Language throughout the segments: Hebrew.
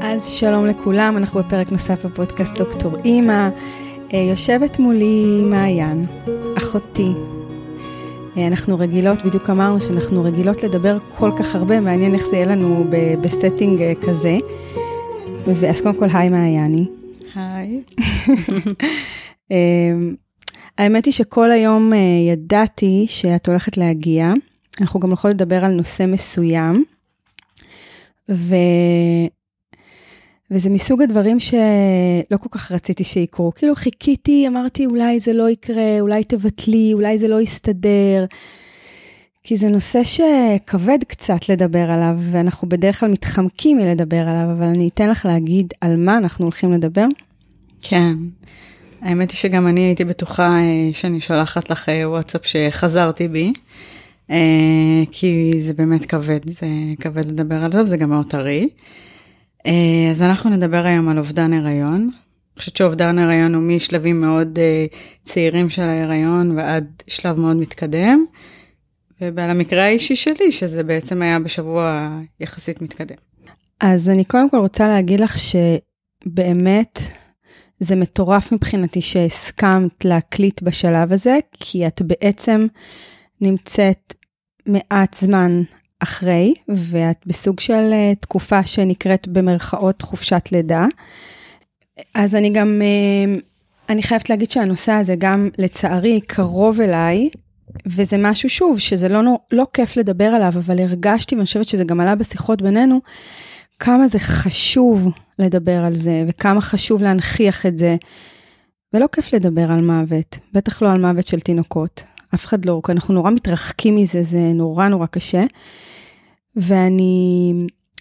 אז שלום לכולם, אנחנו בפרק נוסף בפודקאסט דוקטור אימא. אה, יושבת מולי מעיין, אחותי. אה, אנחנו רגילות, בדיוק אמרנו שאנחנו רגילות לדבר כל כך הרבה, מעניין איך זה יהיה לנו ב setting אה, כזה. אז קודם כל, היי מעייני. היי. האמת היא שכל היום ידעתי שאת הולכת להגיע. אנחנו גם יכולים לדבר על נושא מסוים. ו... וזה מסוג הדברים שלא כל כך רציתי שיקרו. כאילו חיכיתי, אמרתי, אולי זה לא יקרה, אולי תבטלי, אולי זה לא יסתדר. כי זה נושא שכבד קצת לדבר עליו, ואנחנו בדרך כלל מתחמקים מלדבר עליו, אבל אני אתן לך להגיד על מה אנחנו הולכים לדבר. כן. האמת היא שגם אני הייתי בטוחה אה, שאני שולחת לך אה, וואטסאפ שחזרתי בי, אה, כי זה באמת כבד, זה כבד לדבר על זה, וזה גם מאוד טרי. אה, אז אנחנו נדבר היום על אובדן הריון. אני חושבת שאובדן הריון הוא משלבים מאוד uh, צעירים של ההריון ועד שלב מאוד מתקדם. ועל המקרה האישי שלי, שזה בעצם היה בשבוע יחסית מתקדם. אז אני קודם כל רוצה להגיד לך שבאמת זה מטורף מבחינתי שהסכמת להקליט בשלב הזה, כי את בעצם נמצאת מעט זמן אחרי, ואת בסוג של אה, תקופה שנקראת במרכאות חופשת לידה. אז אני גם, אה, אני חייבת להגיד שהנושא הזה גם לצערי קרוב אליי, וזה משהו, שוב, שזה לא, לא כיף לדבר עליו, אבל הרגשתי, ואני חושבת שזה גם עלה בשיחות בינינו, כמה זה חשוב לדבר על זה, וכמה חשוב להנכיח את זה. ולא כיף לדבר על מוות, בטח לא על מוות של תינוקות. אף אחד לא, כי אנחנו נורא מתרחקים מזה, זה נורא נורא קשה. ואני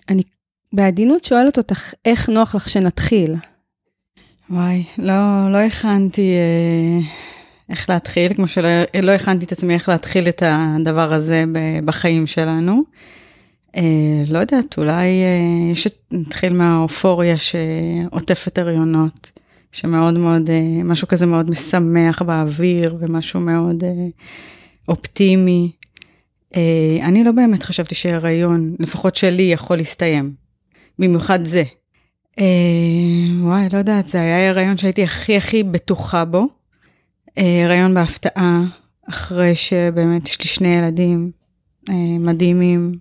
אני בעדינות שואלת אותך, איך נוח לך שנתחיל? וואי, לא, לא הכנתי אה, איך להתחיל, כמו שלא לא הכנתי את עצמי איך להתחיל את הדבר הזה בחיים שלנו. אה, לא יודעת, אולי אה, יש, נתחיל מהאופוריה שעוטפת הריונות, שמאוד מאוד, אה, משהו כזה מאוד משמח באוויר ומשהו מאוד אה, אופטימי. אה, אני לא באמת חשבתי שהריון, לפחות שלי, יכול להסתיים. במיוחד זה. וואי, לא יודעת, זה היה הריון שהייתי הכי הכי בטוחה בו. הריון בהפתעה, אחרי שבאמת יש לי שני ילדים מדהימים.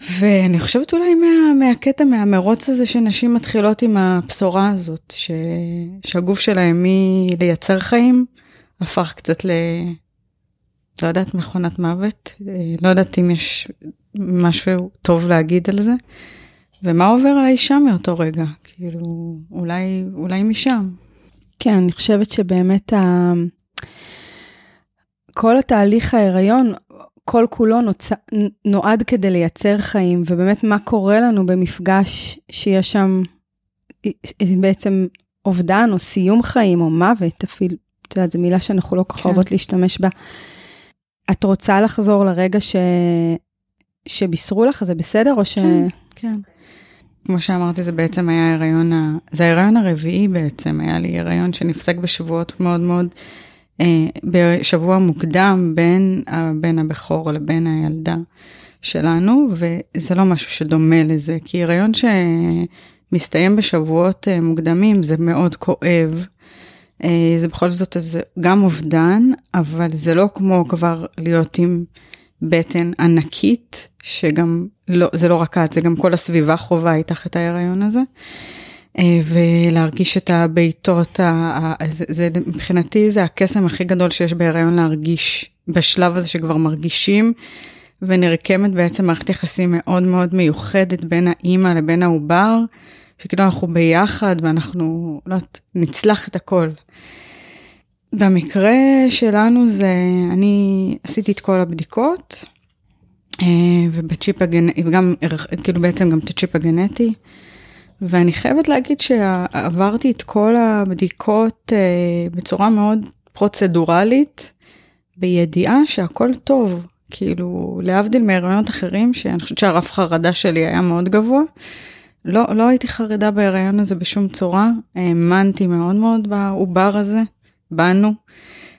ואני חושבת אולי מה, מהקטע, מהמרוץ הזה שנשים מתחילות עם הבשורה הזאת, ש, שהגוף שלהם מלייצר חיים, הפך קצת ל... לא יודעת, מכונת מוות, אה, לא יודעת אם יש משהו טוב להגיד על זה, ומה עובר על האישה מאותו רגע, כאילו, אולי, אולי משם. כן, אני חושבת שבאמת ה... כל התהליך ההיריון, כל כולו נוצ... נועד כדי לייצר חיים, ובאמת מה קורה לנו במפגש שיש שם בעצם אובדן או סיום חיים או מוות אפילו, את יודעת, זו מילה שאנחנו לא כל כך כן. אוהבות להשתמש בה. את רוצה לחזור לרגע ש... שבישרו לך, זה בסדר או ש... כן, כן. כמו שאמרתי, זה בעצם היה הריון, ה... זה ההיריון הרביעי בעצם, היה לי הריון שנפסק בשבועות מאוד מאוד, אה, בשבוע מוקדם בין הבן הבכור לבין הילדה שלנו, וזה לא משהו שדומה לזה, כי הריון שמסתיים בשבועות אה, מוקדמים זה מאוד כואב. אה, זה בכל זאת גם אובדן, אבל זה לא כמו כבר להיות עם בטן ענקית, שגם לא, זה לא רק את, זה גם כל הסביבה חובה איתך את ההיריון הזה. אה, ולהרגיש את הבעיטות, מבחינתי זה הקסם הכי גדול שיש בהיריון להרגיש בשלב הזה שכבר מרגישים, ונרקמת בעצם מערכת יחסים מאוד מאוד מיוחדת בין האימא לבין העובר. שכאילו אנחנו ביחד ואנחנו, לא יודעת, נצלח את הכל. במקרה שלנו זה, אני עשיתי את כל הבדיקות, אה, ובצ'יפ הגנטי, וגם, כאילו בעצם גם את הצ'יפ הגנטי, ואני חייבת להגיד שעברתי את כל הבדיקות אה, בצורה מאוד פרוצדורלית, בידיעה שהכל טוב, כאילו, להבדיל מהריונות אחרים, שאני חושבת שהרף חרדה שלי היה מאוד גבוה. לא, לא הייתי חרדה בהיריון הזה בשום צורה, האמנתי מאוד מאוד בעובר הזה, בנו,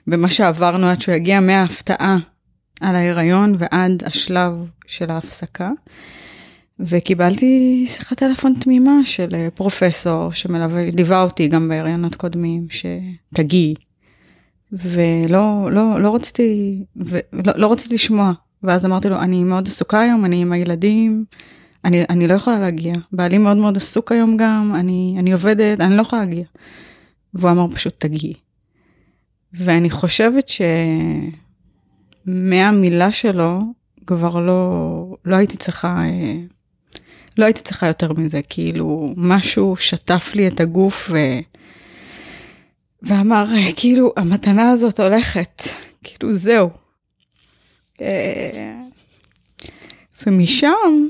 במה שעברנו עד שהוא יגיע מההפתעה על ההיריון ועד השלב של ההפסקה. וקיבלתי שיחת טלפון תמימה של אה, פרופסור שליווה אותי גם בהריונות קודמים, שתגיעי. ולא לא, לא רציתי, ולא, לא רציתי לשמוע. ואז אמרתי לו, אני מאוד עסוקה היום, אני עם הילדים, אני, אני לא יכולה להגיע. בעלי מאוד מאוד עסוק היום גם, אני, אני עובדת, אני לא יכולה להגיע. והוא אמר פשוט, תגיעי. ואני חושבת שמהמילה שלו, כבר לא, לא הייתי צריכה, לא הייתי צריכה יותר מזה, כאילו משהו שטף לי את הגוף ו... ואמר, כאילו, המתנה הזאת הולכת, כאילו, זהו. אה, ומשם,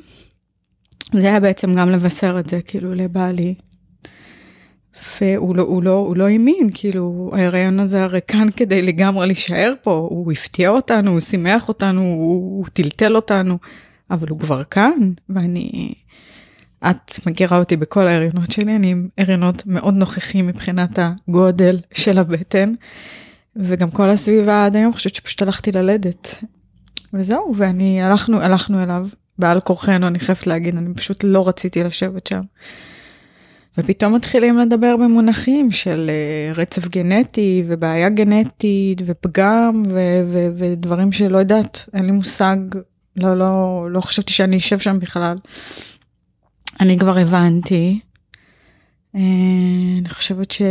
זה היה בעצם גם לבשר את זה, כאילו, לבעלי. והוא לא, הוא לא, הוא לא האמין, כאילו, ההיריון הזה הרי כאן כדי לגמרי להישאר פה, הוא הפתיע אותנו, הוא שימח אותנו, הוא, הוא טלטל אותנו, אבל הוא כבר כאן, ואני... את מכירה אותי בכל ההריונות שלי, אני עם הריונות מאוד נוכחים מבחינת הגודל של הבטן, וגם כל הסביבה עד היום חושבת שפשוט הלכתי ללדת. וזהו, ואני, הלכנו, הלכנו אליו, בעל כורחנו, אני חייבת להגיד, אני פשוט לא רציתי לשבת שם. ופתאום מתחילים לדבר במונחים של uh, רצף גנטי ובעיה גנטית ופגם ו- ו- ודברים שלא יודעת, אין לי מושג, לא, לא, לא חשבתי שאני אשב שם בכלל. אני כבר הבנתי, uh, אני חושבת ש...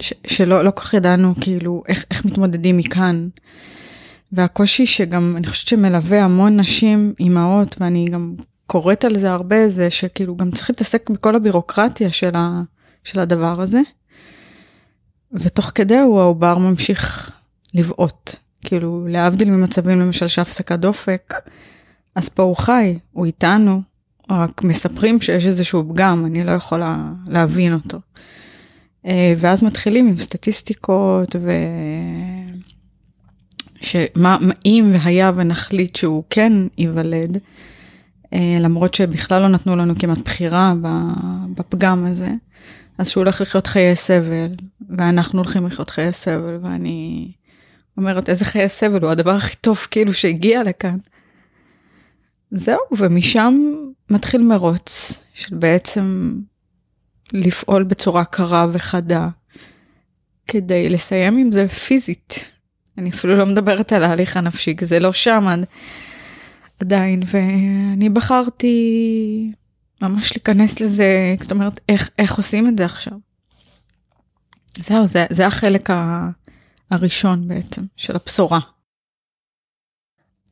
ש- שלא לא כך ידענו כאילו איך, איך מתמודדים מכאן. והקושי שגם אני חושבת שמלווה המון נשים, אימהות, ואני גם קוראת על זה הרבה, זה שכאילו גם צריך להתעסק בכל הבירוקרטיה של, ה, של הדבר הזה. ותוך כדי הוא העובר ממשיך לבעוט. כאילו, להבדיל ממצבים למשל שהפסקת דופק, אז פה הוא חי, הוא איתנו, רק מספרים שיש איזשהו פגם, אני לא יכולה להבין אותו. אה, ואז מתחילים עם סטטיסטיקות ו... שמה אם והיה ונחליט שהוא כן ייוולד, אה, למרות שבכלל לא נתנו לנו כמעט בחירה בפגם הזה, אז שהוא הולך לחיות חיי סבל, ואנחנו הולכים לחיות חיי סבל, ואני אומרת, איזה חיי סבל הוא הדבר הכי טוב כאילו שהגיע לכאן. זהו, ומשם מתחיל מרוץ של בעצם לפעול בצורה קרה וחדה, כדי לסיים עם זה פיזית. אני אפילו לא מדברת על ההליך הנפשי, כי זה לא שם עדיין, ואני בחרתי ממש להיכנס לזה, זאת אומרת, איך, איך עושים את זה עכשיו. זהו, זה, זה החלק ה, הראשון בעצם, של הבשורה.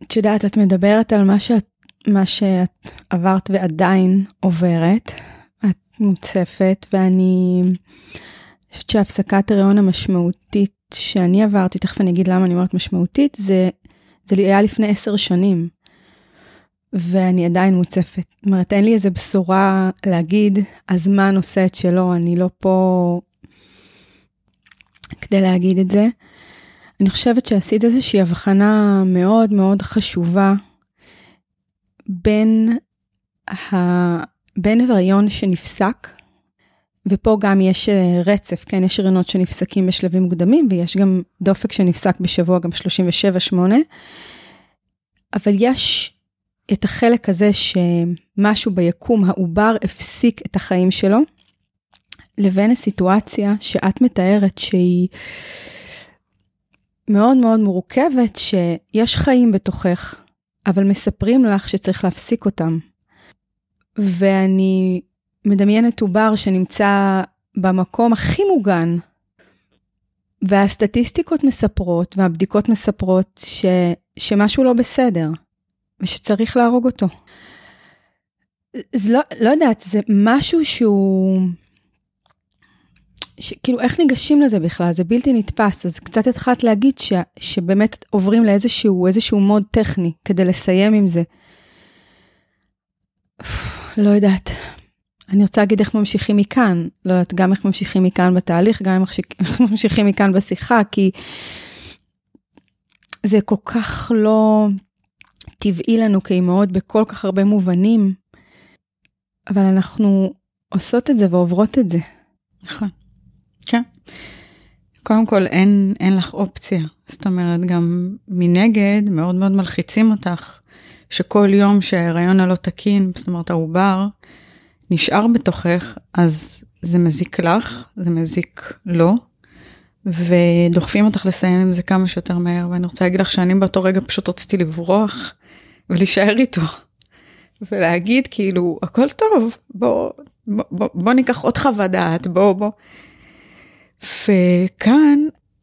את יודעת, את מדברת על מה שאת, מה שאת עברת ועדיין עוברת. את מוצפת, ואני חושבת שהפסקת הריון המשמעותית שאני עברתי, תכף אני אגיד למה אני אומרת משמעותית, זה, זה היה לפני עשר שנים. ואני עדיין מוצפת. זאת אומרת, אין לי איזה בשורה להגיד, הזמן עושה את שלו, אני לא פה כדי להגיד את זה. אני חושבת שעשית איזושהי הבחנה מאוד מאוד חשובה בין, ה... בין הריון שנפסק, ופה גם יש אה, רצף, כן, יש הריונות שנפסקים בשלבים מוקדמים, ויש גם דופק שנפסק בשבוע גם 37-8, אבל יש את החלק הזה שמשהו ביקום, העובר הפסיק את החיים שלו, לבין הסיטואציה שאת מתארת שהיא מאוד מאוד מורכבת, שיש חיים בתוכך, אבל מספרים לך שצריך להפסיק אותם. ואני מדמיינת עובר שנמצא במקום הכי מוגן, והסטטיסטיקות מספרות והבדיקות מספרות ש, שמשהו לא בסדר. ושצריך להרוג אותו. זה לא, לא יודעת, זה משהו שהוא... ש, כאילו, איך ניגשים לזה בכלל? זה בלתי נתפס. אז קצת התחלת להגיד ש, שבאמת עוברים לאיזשהו איזשהו מוד טכני כדי לסיים עם זה. לא יודעת. אני רוצה להגיד איך ממשיכים מכאן. לא יודעת, גם איך ממשיכים מכאן בתהליך, גם איך ממשיכים מכאן בשיחה, כי זה כל כך לא... טבעי לנו כאימהות בכל כך הרבה מובנים, אבל אנחנו עושות את זה ועוברות את זה. נכון. כן. קודם כל אין, אין לך אופציה. זאת אומרת, גם מנגד מאוד מאוד מלחיצים אותך שכל יום שההיריון הלא תקין, זאת אומרת העובר, נשאר בתוכך, אז זה מזיק לך, זה מזיק לו, ודוחפים אותך לסיים עם זה כמה שיותר מהר, ואני רוצה להגיד לך שאני באותו רגע פשוט רציתי לברוח ולהישאר איתו, ולהגיד כאילו, הכל טוב, בוא, בוא, בוא, בוא ניקח עוד חוות דעת, בוא, בוא. וכאן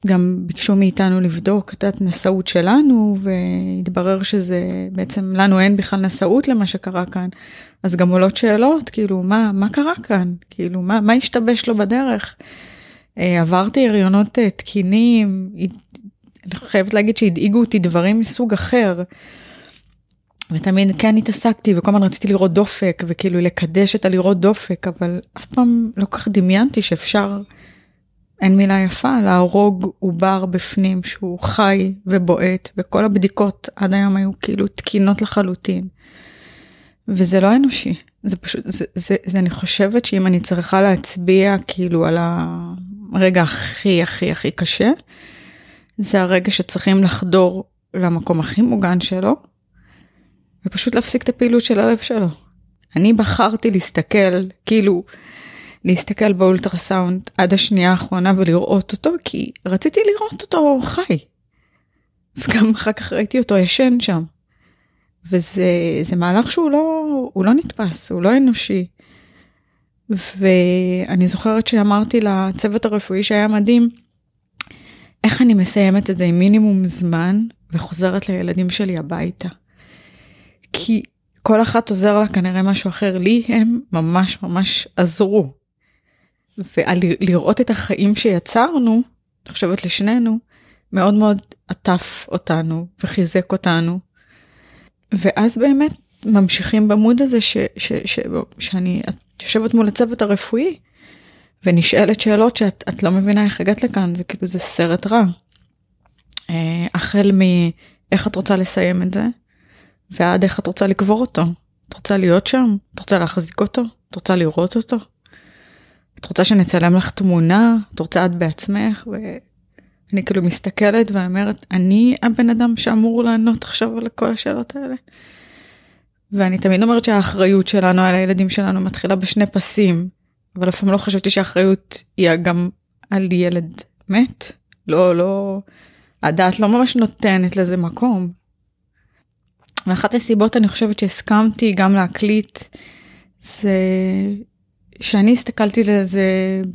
גם ביקשו מאיתנו לבדוק את הנשאות שלנו, והתברר שזה בעצם, לנו אין בכלל נשאות למה שקרה כאן. אז גם עולות שאלות, כאילו, מה, מה קרה כאן? כאילו, מה, מה השתבש לו בדרך? אה, עברתי הריונות אה, תקינים, אני חייבת להגיד שהדאיגו אותי דברים מסוג אחר. ותמיד כן התעסקתי וכל הזמן רציתי לראות דופק וכאילו לקדש את הלראות דופק אבל אף פעם לא כך דמיינתי שאפשר אין מילה יפה, להרוג עובר בפנים שהוא חי ובועט, וכל הבדיקות עד היום היו כאילו תקינות לחלוטין. וזה לא אנושי, זה פשוט, זה, זה, זה אני חושבת שאם אני צריכה להצביע כאילו על הרגע הכי הכי הכי קשה, זה הרגע שצריכים לחדור למקום הכי מוגן שלו, ופשוט להפסיק את הפעילות של הלב שלו. אני בחרתי להסתכל, כאילו, להסתכל באולטרסאונד עד השנייה האחרונה ולראות אותו, כי רציתי לראות אותו חי. וגם אחר כך ראיתי אותו ישן שם. וזה מהלך שהוא לא, הוא לא נתפס, הוא לא אנושי. ואני זוכרת שאמרתי לצוות הרפואי שהיה מדהים, איך אני מסיימת את זה עם מינימום זמן וחוזרת לילדים שלי הביתה. כי כל אחת עוזר לה כנראה משהו אחר, לי הם ממש ממש עזרו. ולראות את החיים שיצרנו, אני חושבת לשנינו, מאוד מאוד עטף אותנו וחיזק אותנו. ואז באמת ממשיכים במוד הזה ש, ש, ש, שאני את יושבת מול הצוות הרפואי ונשאלת שאלות שאת לא מבינה איך הגעת לכאן, זה כאילו זה סרט רע. אה, החל מאיך את רוצה לסיים את זה, ועד איך את רוצה לקבור אותו. את רוצה להיות שם? את רוצה להחזיק אותו? את רוצה לראות אותו? את רוצה שנצלם לך תמונה? את רוצה את בעצמך? ואני כאילו מסתכלת ואומרת, אני הבן אדם שאמור לענות עכשיו על כל השאלות האלה. ואני תמיד אומרת שהאחריות שלנו על הילדים שלנו מתחילה בשני פסים, אבל אף פעם לא חשבתי שהאחריות היא גם על ילד מת. לא, לא, הדעת לא ממש נותנת לזה מקום. ואחת הסיבות אני חושבת שהסכמתי גם להקליט זה שאני הסתכלתי לזה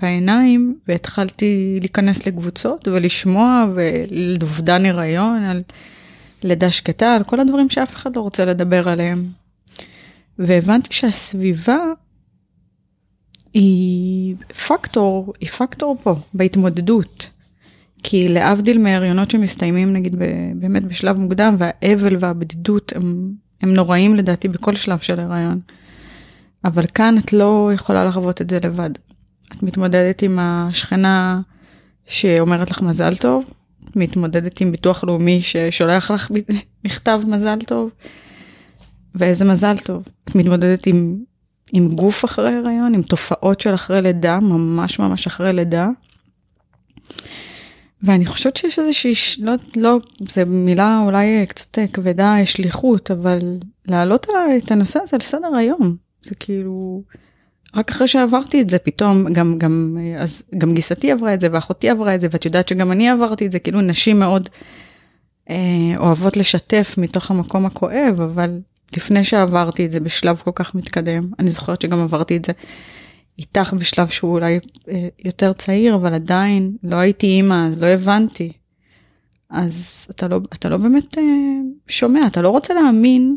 בעיניים והתחלתי להיכנס לקבוצות ולשמוע ועל הריון, על לידה שקטה, על כל הדברים שאף אחד לא רוצה לדבר עליהם. והבנתי שהסביבה היא פקטור, היא פקטור פה בהתמודדות. כי להבדיל מהריונות שמסתיימים נגיד באמת בשלב מוקדם והאבל והבדידות הם, הם נוראים לדעתי בכל שלב של הריון. אבל כאן את לא יכולה לחוות את זה לבד. את מתמודדת עם השכנה שאומרת לך מזל טוב, מתמודדת עם ביטוח לאומי ששולח לך מכתב מזל טוב, ואיזה מזל טוב. את מתמודדת עם, עם גוף אחרי הריון, עם תופעות של אחרי לידה, ממש ממש אחרי לידה. ואני חושבת שיש איזושהי, לא, לא, זו מילה אולי קצת כבדה, שליחות, אבל להעלות את הנושא הזה לסדר היום. זה כאילו, רק אחרי שעברתי את זה פתאום, גם, גם, אז גם גיסתי עברה את זה ואחותי עברה את זה, ואת יודעת שגם אני עברתי את זה, כאילו נשים מאוד אה, אוהבות לשתף מתוך המקום הכואב, אבל לפני שעברתי את זה בשלב כל כך מתקדם, אני זוכרת שגם עברתי את זה איתך בשלב שהוא אולי אה, יותר צעיר, אבל עדיין לא הייתי אימא, אז לא הבנתי. אז אתה לא, אתה לא באמת אה, שומע, אתה לא רוצה להאמין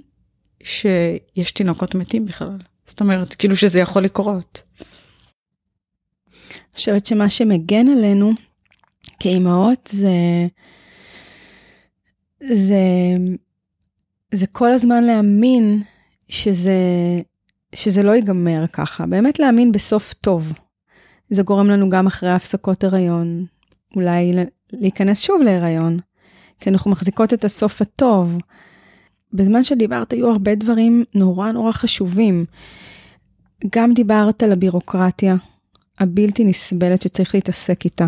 שיש תינוקות מתים בכלל. זאת אומרת, כאילו שזה יכול לקרות. אני חושבת שמה שמגן עלינו כאימהות זה, זה, זה כל הזמן להאמין שזה, שזה לא ייגמר ככה, באמת להאמין בסוף טוב. זה גורם לנו גם אחרי הפסקות הריון, אולי להיכנס שוב להיריון, כי אנחנו מחזיקות את הסוף הטוב. בזמן שדיברת היו הרבה דברים נורא נורא חשובים. גם דיברת על הבירוקרטיה הבלתי נסבלת שצריך להתעסק איתה.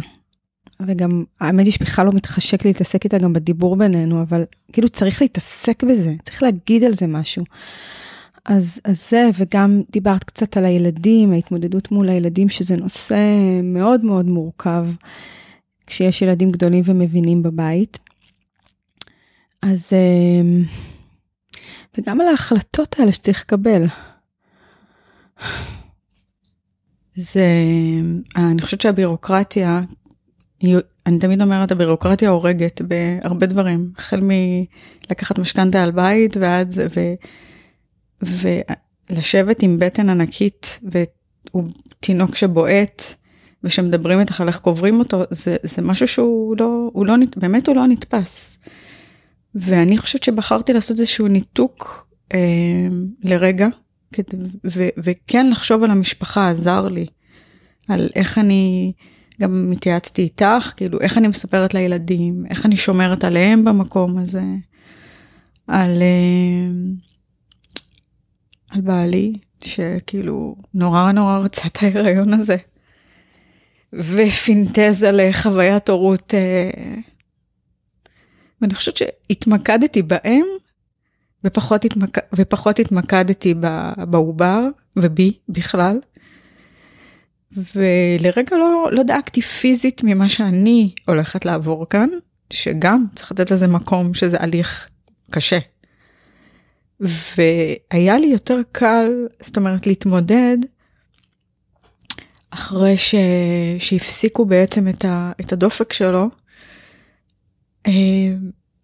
וגם האמת היא שבכלל לא מתחשק להתעסק איתה גם בדיבור בינינו, אבל כאילו צריך להתעסק בזה, צריך להגיד על זה משהו. אז, אז זה, וגם דיברת קצת על הילדים, ההתמודדות מול הילדים, שזה נושא מאוד מאוד מורכב, כשיש ילדים גדולים ומבינים בבית. אז, אמ, וגם על ההחלטות האלה שצריך לקבל. זה, אני חושבת שהבירוקרטיה, אני תמיד אומרת, הבירוקרטיה הורגת בהרבה דברים, החל מלקחת משכנתה על בית ועד, ו, ולשבת עם בטן ענקית ותינוק שבועט, ושמדברים איתך על איך קוברים אותו, זה, זה משהו שהוא לא, הוא לא, באמת הוא לא נתפס. ואני חושבת שבחרתי לעשות איזשהו ניתוק אה, לרגע, ו, וכן לחשוב על המשפחה עזר לי, על איך אני, גם התייעצתי איתך, כאילו איך אני מספרת לילדים, איך אני שומרת עליהם במקום הזה, על, אה, על בעלי, שכאילו נורא נורא רצה את ההיריון הזה, ופינטז על חוויית הורות. אה, ואני חושבת שהתמקדתי בהם ופחות, התמק... ופחות התמקדתי בעובר ובי בכלל. ולרגע לא, לא דאגתי פיזית ממה שאני הולכת לעבור כאן, שגם צריך לתת לזה מקום שזה הליך קשה. והיה לי יותר קל, זאת אומרת, להתמודד אחרי ש... שהפסיקו בעצם את, ה... את הדופק שלו. אה,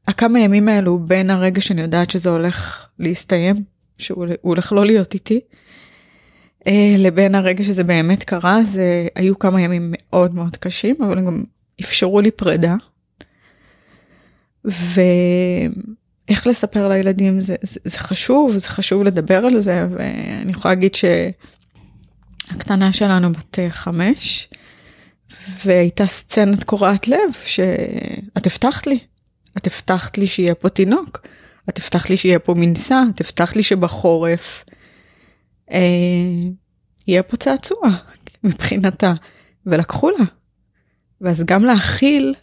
הכמה ימים האלו בין הרגע שאני יודעת שזה הולך להסתיים, שהוא הולך לא להיות איתי, אה, לבין הרגע שזה באמת קרה, זה היו כמה ימים מאוד מאוד קשים, אבל הם גם אפשרו לי פרידה. ואיך לספר לילדים זה, זה, זה חשוב, זה חשוב לדבר על זה, ואני יכולה להגיד שהקטנה שלנו בת חמש, והייתה סצנת קורעת לב שאת הבטחת לי, את הבטחת לי שיהיה פה תינוק, את הבטחת לי שיהיה פה מנסה, את הבטחת לי שבחורף אה, יהיה פה צעצוע מבחינתה, ולקחו לה. ואז גם להכיל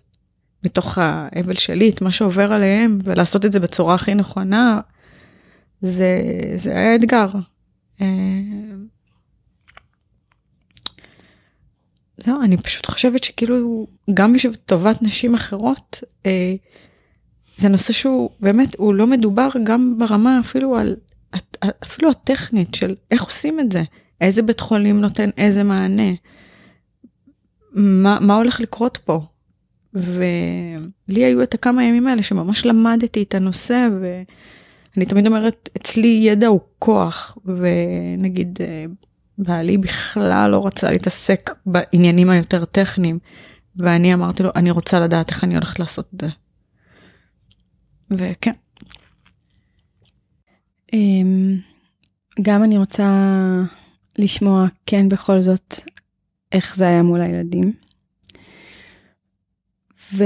מתוך האבל שלי את מה שעובר עליהם ולעשות את זה בצורה הכי נכונה, זה, זה היה אתגר. אה, לא, אני פשוט חושבת שכאילו גם בשביל טובת נשים אחרות, אה, זה נושא שהוא באמת, הוא לא מדובר גם ברמה אפילו על, אפילו הטכנית של איך עושים את זה, איזה בית חולים נותן איזה מענה, מה, מה הולך לקרות פה. ולי היו את הכמה ימים האלה שממש למדתי את הנושא ואני תמיד אומרת אצלי ידע הוא כוח ונגיד אה, בעלי בכלל לא רצה להתעסק בעניינים היותר טכניים ואני אמרתי לו אני רוצה לדעת איך אני הולכת לעשות את זה. וכן. אמ, גם אני רוצה לשמוע, כן, בכל זאת, איך זה היה מול הילדים. ו...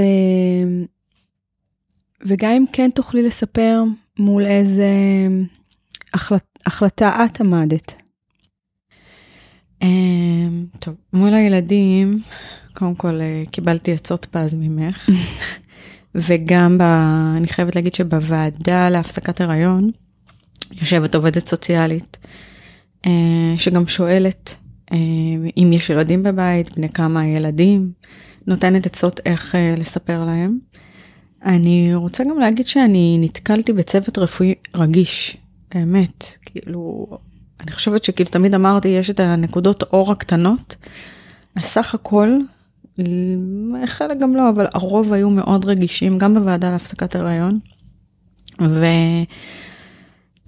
וגם אם כן תוכלי לספר מול איזה החלט... החלטה את עמדת. אמ, טוב, מול הילדים, קודם כל אה, קיבלתי עצות פז ממך. וגם ב... אני חייבת להגיד שבוועדה להפסקת הריון יושבת עובדת סוציאלית אה, שגם שואלת אה, אם יש ילדים בבית, בני כמה ילדים, נותנת עצות איך לספר להם. אני רוצה גם להגיד שאני נתקלתי בצוות רפואי רגיש, באמת, כאילו, אני חושבת שכאילו תמיד אמרתי, יש את הנקודות אור הקטנות, הסך הכל חלק גם לא, אבל הרוב היו מאוד רגישים, גם בוועדה להפסקת הריון.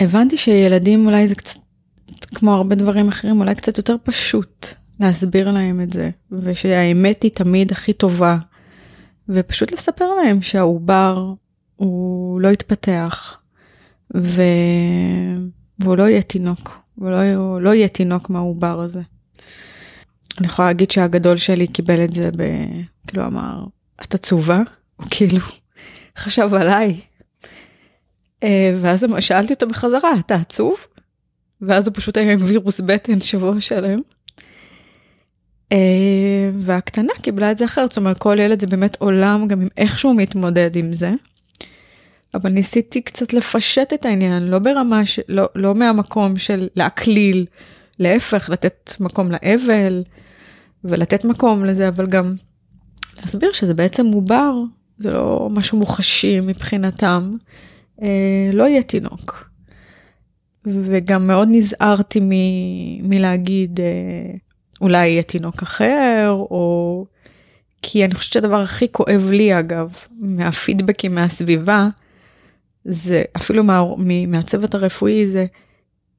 והבנתי שילדים אולי זה קצת, כמו הרבה דברים אחרים, אולי קצת יותר פשוט להסביר להם את זה, ושהאמת היא תמיד הכי טובה, ופשוט לספר להם שהעובר הוא לא יתפתח, ו... והוא לא יהיה תינוק, ולא לא יהיה תינוק מהעובר הזה. אני יכולה להגיד שהגדול שלי קיבל את זה ב... כאילו אמר, את עצובה? הוא כאילו חשב עליי. אה, ואז שאלתי אותו בחזרה, אתה עצוב? ואז הוא פשוט היה עם וירוס בטן שבוע שלם. אה, והקטנה קיבלה את זה אחרת, זאת אומרת כל ילד זה באמת עולם גם עם איך שהוא מתמודד עם זה. אבל ניסיתי קצת לפשט את העניין, לא ברמה, ש... לא, לא מהמקום של להקליל, להפך, לתת מקום לאבל ולתת מקום לזה, אבל גם להסביר שזה בעצם מובר, זה לא משהו מוחשי מבחינתם, אה, לא יהיה תינוק. וגם מאוד נזהרתי מ... מלהגיד אה, אולי יהיה תינוק אחר, או... כי אני חושבת שהדבר הכי כואב לי אגב, מהפידבקים מהסביבה, זה אפילו מה, מהצוות הרפואי זה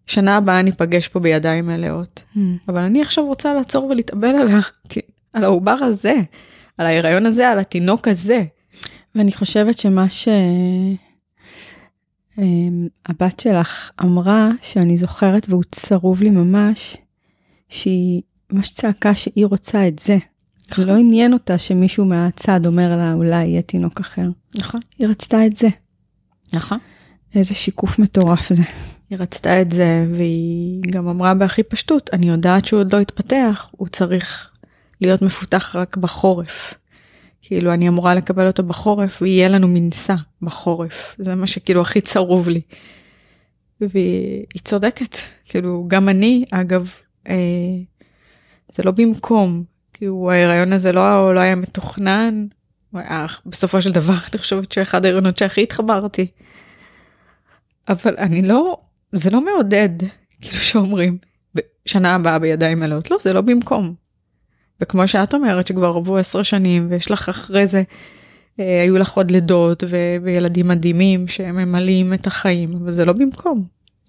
שנה הבאה ניפגש פה בידיים מלאות. Mm. אבל אני עכשיו רוצה לעצור ולהתאבל על, על העובר הזה, על ההיריון הזה, על התינוק הזה. ואני חושבת שמה שהבת אמ, שלך אמרה, שאני זוכרת והוא צרוב לי ממש, שהיא ממש צעקה שהיא רוצה את זה. נכון. לא עניין אותה שמישהו מהצד אומר לה אולי יהיה תינוק אחר. נכון. היא רצתה את זה. נכון. איזה שיקוף מטורף זה. היא רצתה את זה והיא גם אמרה בהכי פשטות, אני יודעת שהוא עוד לא התפתח, הוא צריך להיות מפותח רק בחורף. כאילו אני אמורה לקבל אותו בחורף ויהיה לנו מנסה בחורף, זה מה שכאילו הכי צרוב לי. והיא צודקת, כאילו גם אני אגב, אה, זה לא במקום, כאילו ההיריון הזה לא, לא היה מתוכנן, בסופו של דבר אני חושבת שאחד ההיריונות שהכי התחברתי. אבל אני לא, זה לא מעודד, כאילו שאומרים, שנה הבאה בידיים מלאות, לא, זה לא במקום. וכמו שאת אומרת שכבר עברו עשר שנים ויש לך אחרי זה, אה, היו לך עוד לידות ו- וילדים מדהימים שממלאים את החיים, אבל זה לא במקום,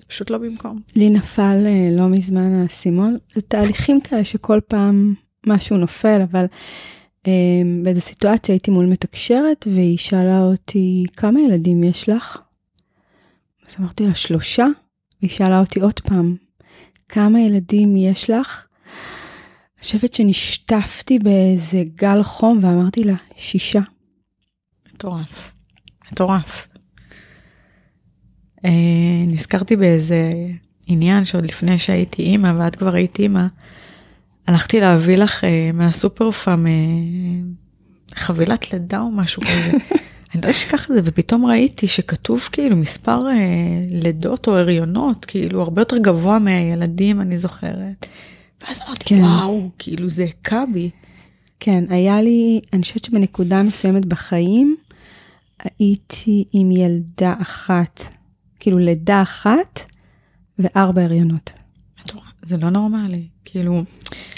פשוט לא במקום. לי נפל אה, לא מזמן האסימון, זה תהליכים כאלה שכל פעם משהו נופל, אבל אה, באיזה סיטואציה הייתי מול מתקשרת והיא שאלה אותי, כמה ילדים יש לך? אז אמרתי לה, שלושה? והיא שאלה אותי עוד פעם, כמה ילדים יש לך? אני חושבת שנשטפתי באיזה גל חום ואמרתי לה, שישה. מטורף, מטורף. אה, נזכרתי באיזה עניין שעוד לפני שהייתי אימא ואת כבר היית אימא, הלכתי להביא לך אה, מהסופר פאם אה, חבילת לידה או משהו כזה. אני לא אשכח את זה ופתאום ראיתי שכתוב כאילו מספר אה, לידות או הריונות כאילו הרבה יותר גבוה מהילדים אני זוכרת. ואז אמרתי כן. וואו כאילו זה הכה בי. כן היה לי אני חושבת שבנקודה מסוימת בחיים הייתי עם ילדה אחת כאילו לידה אחת וארבע הריונות. זה לא נורמלי כאילו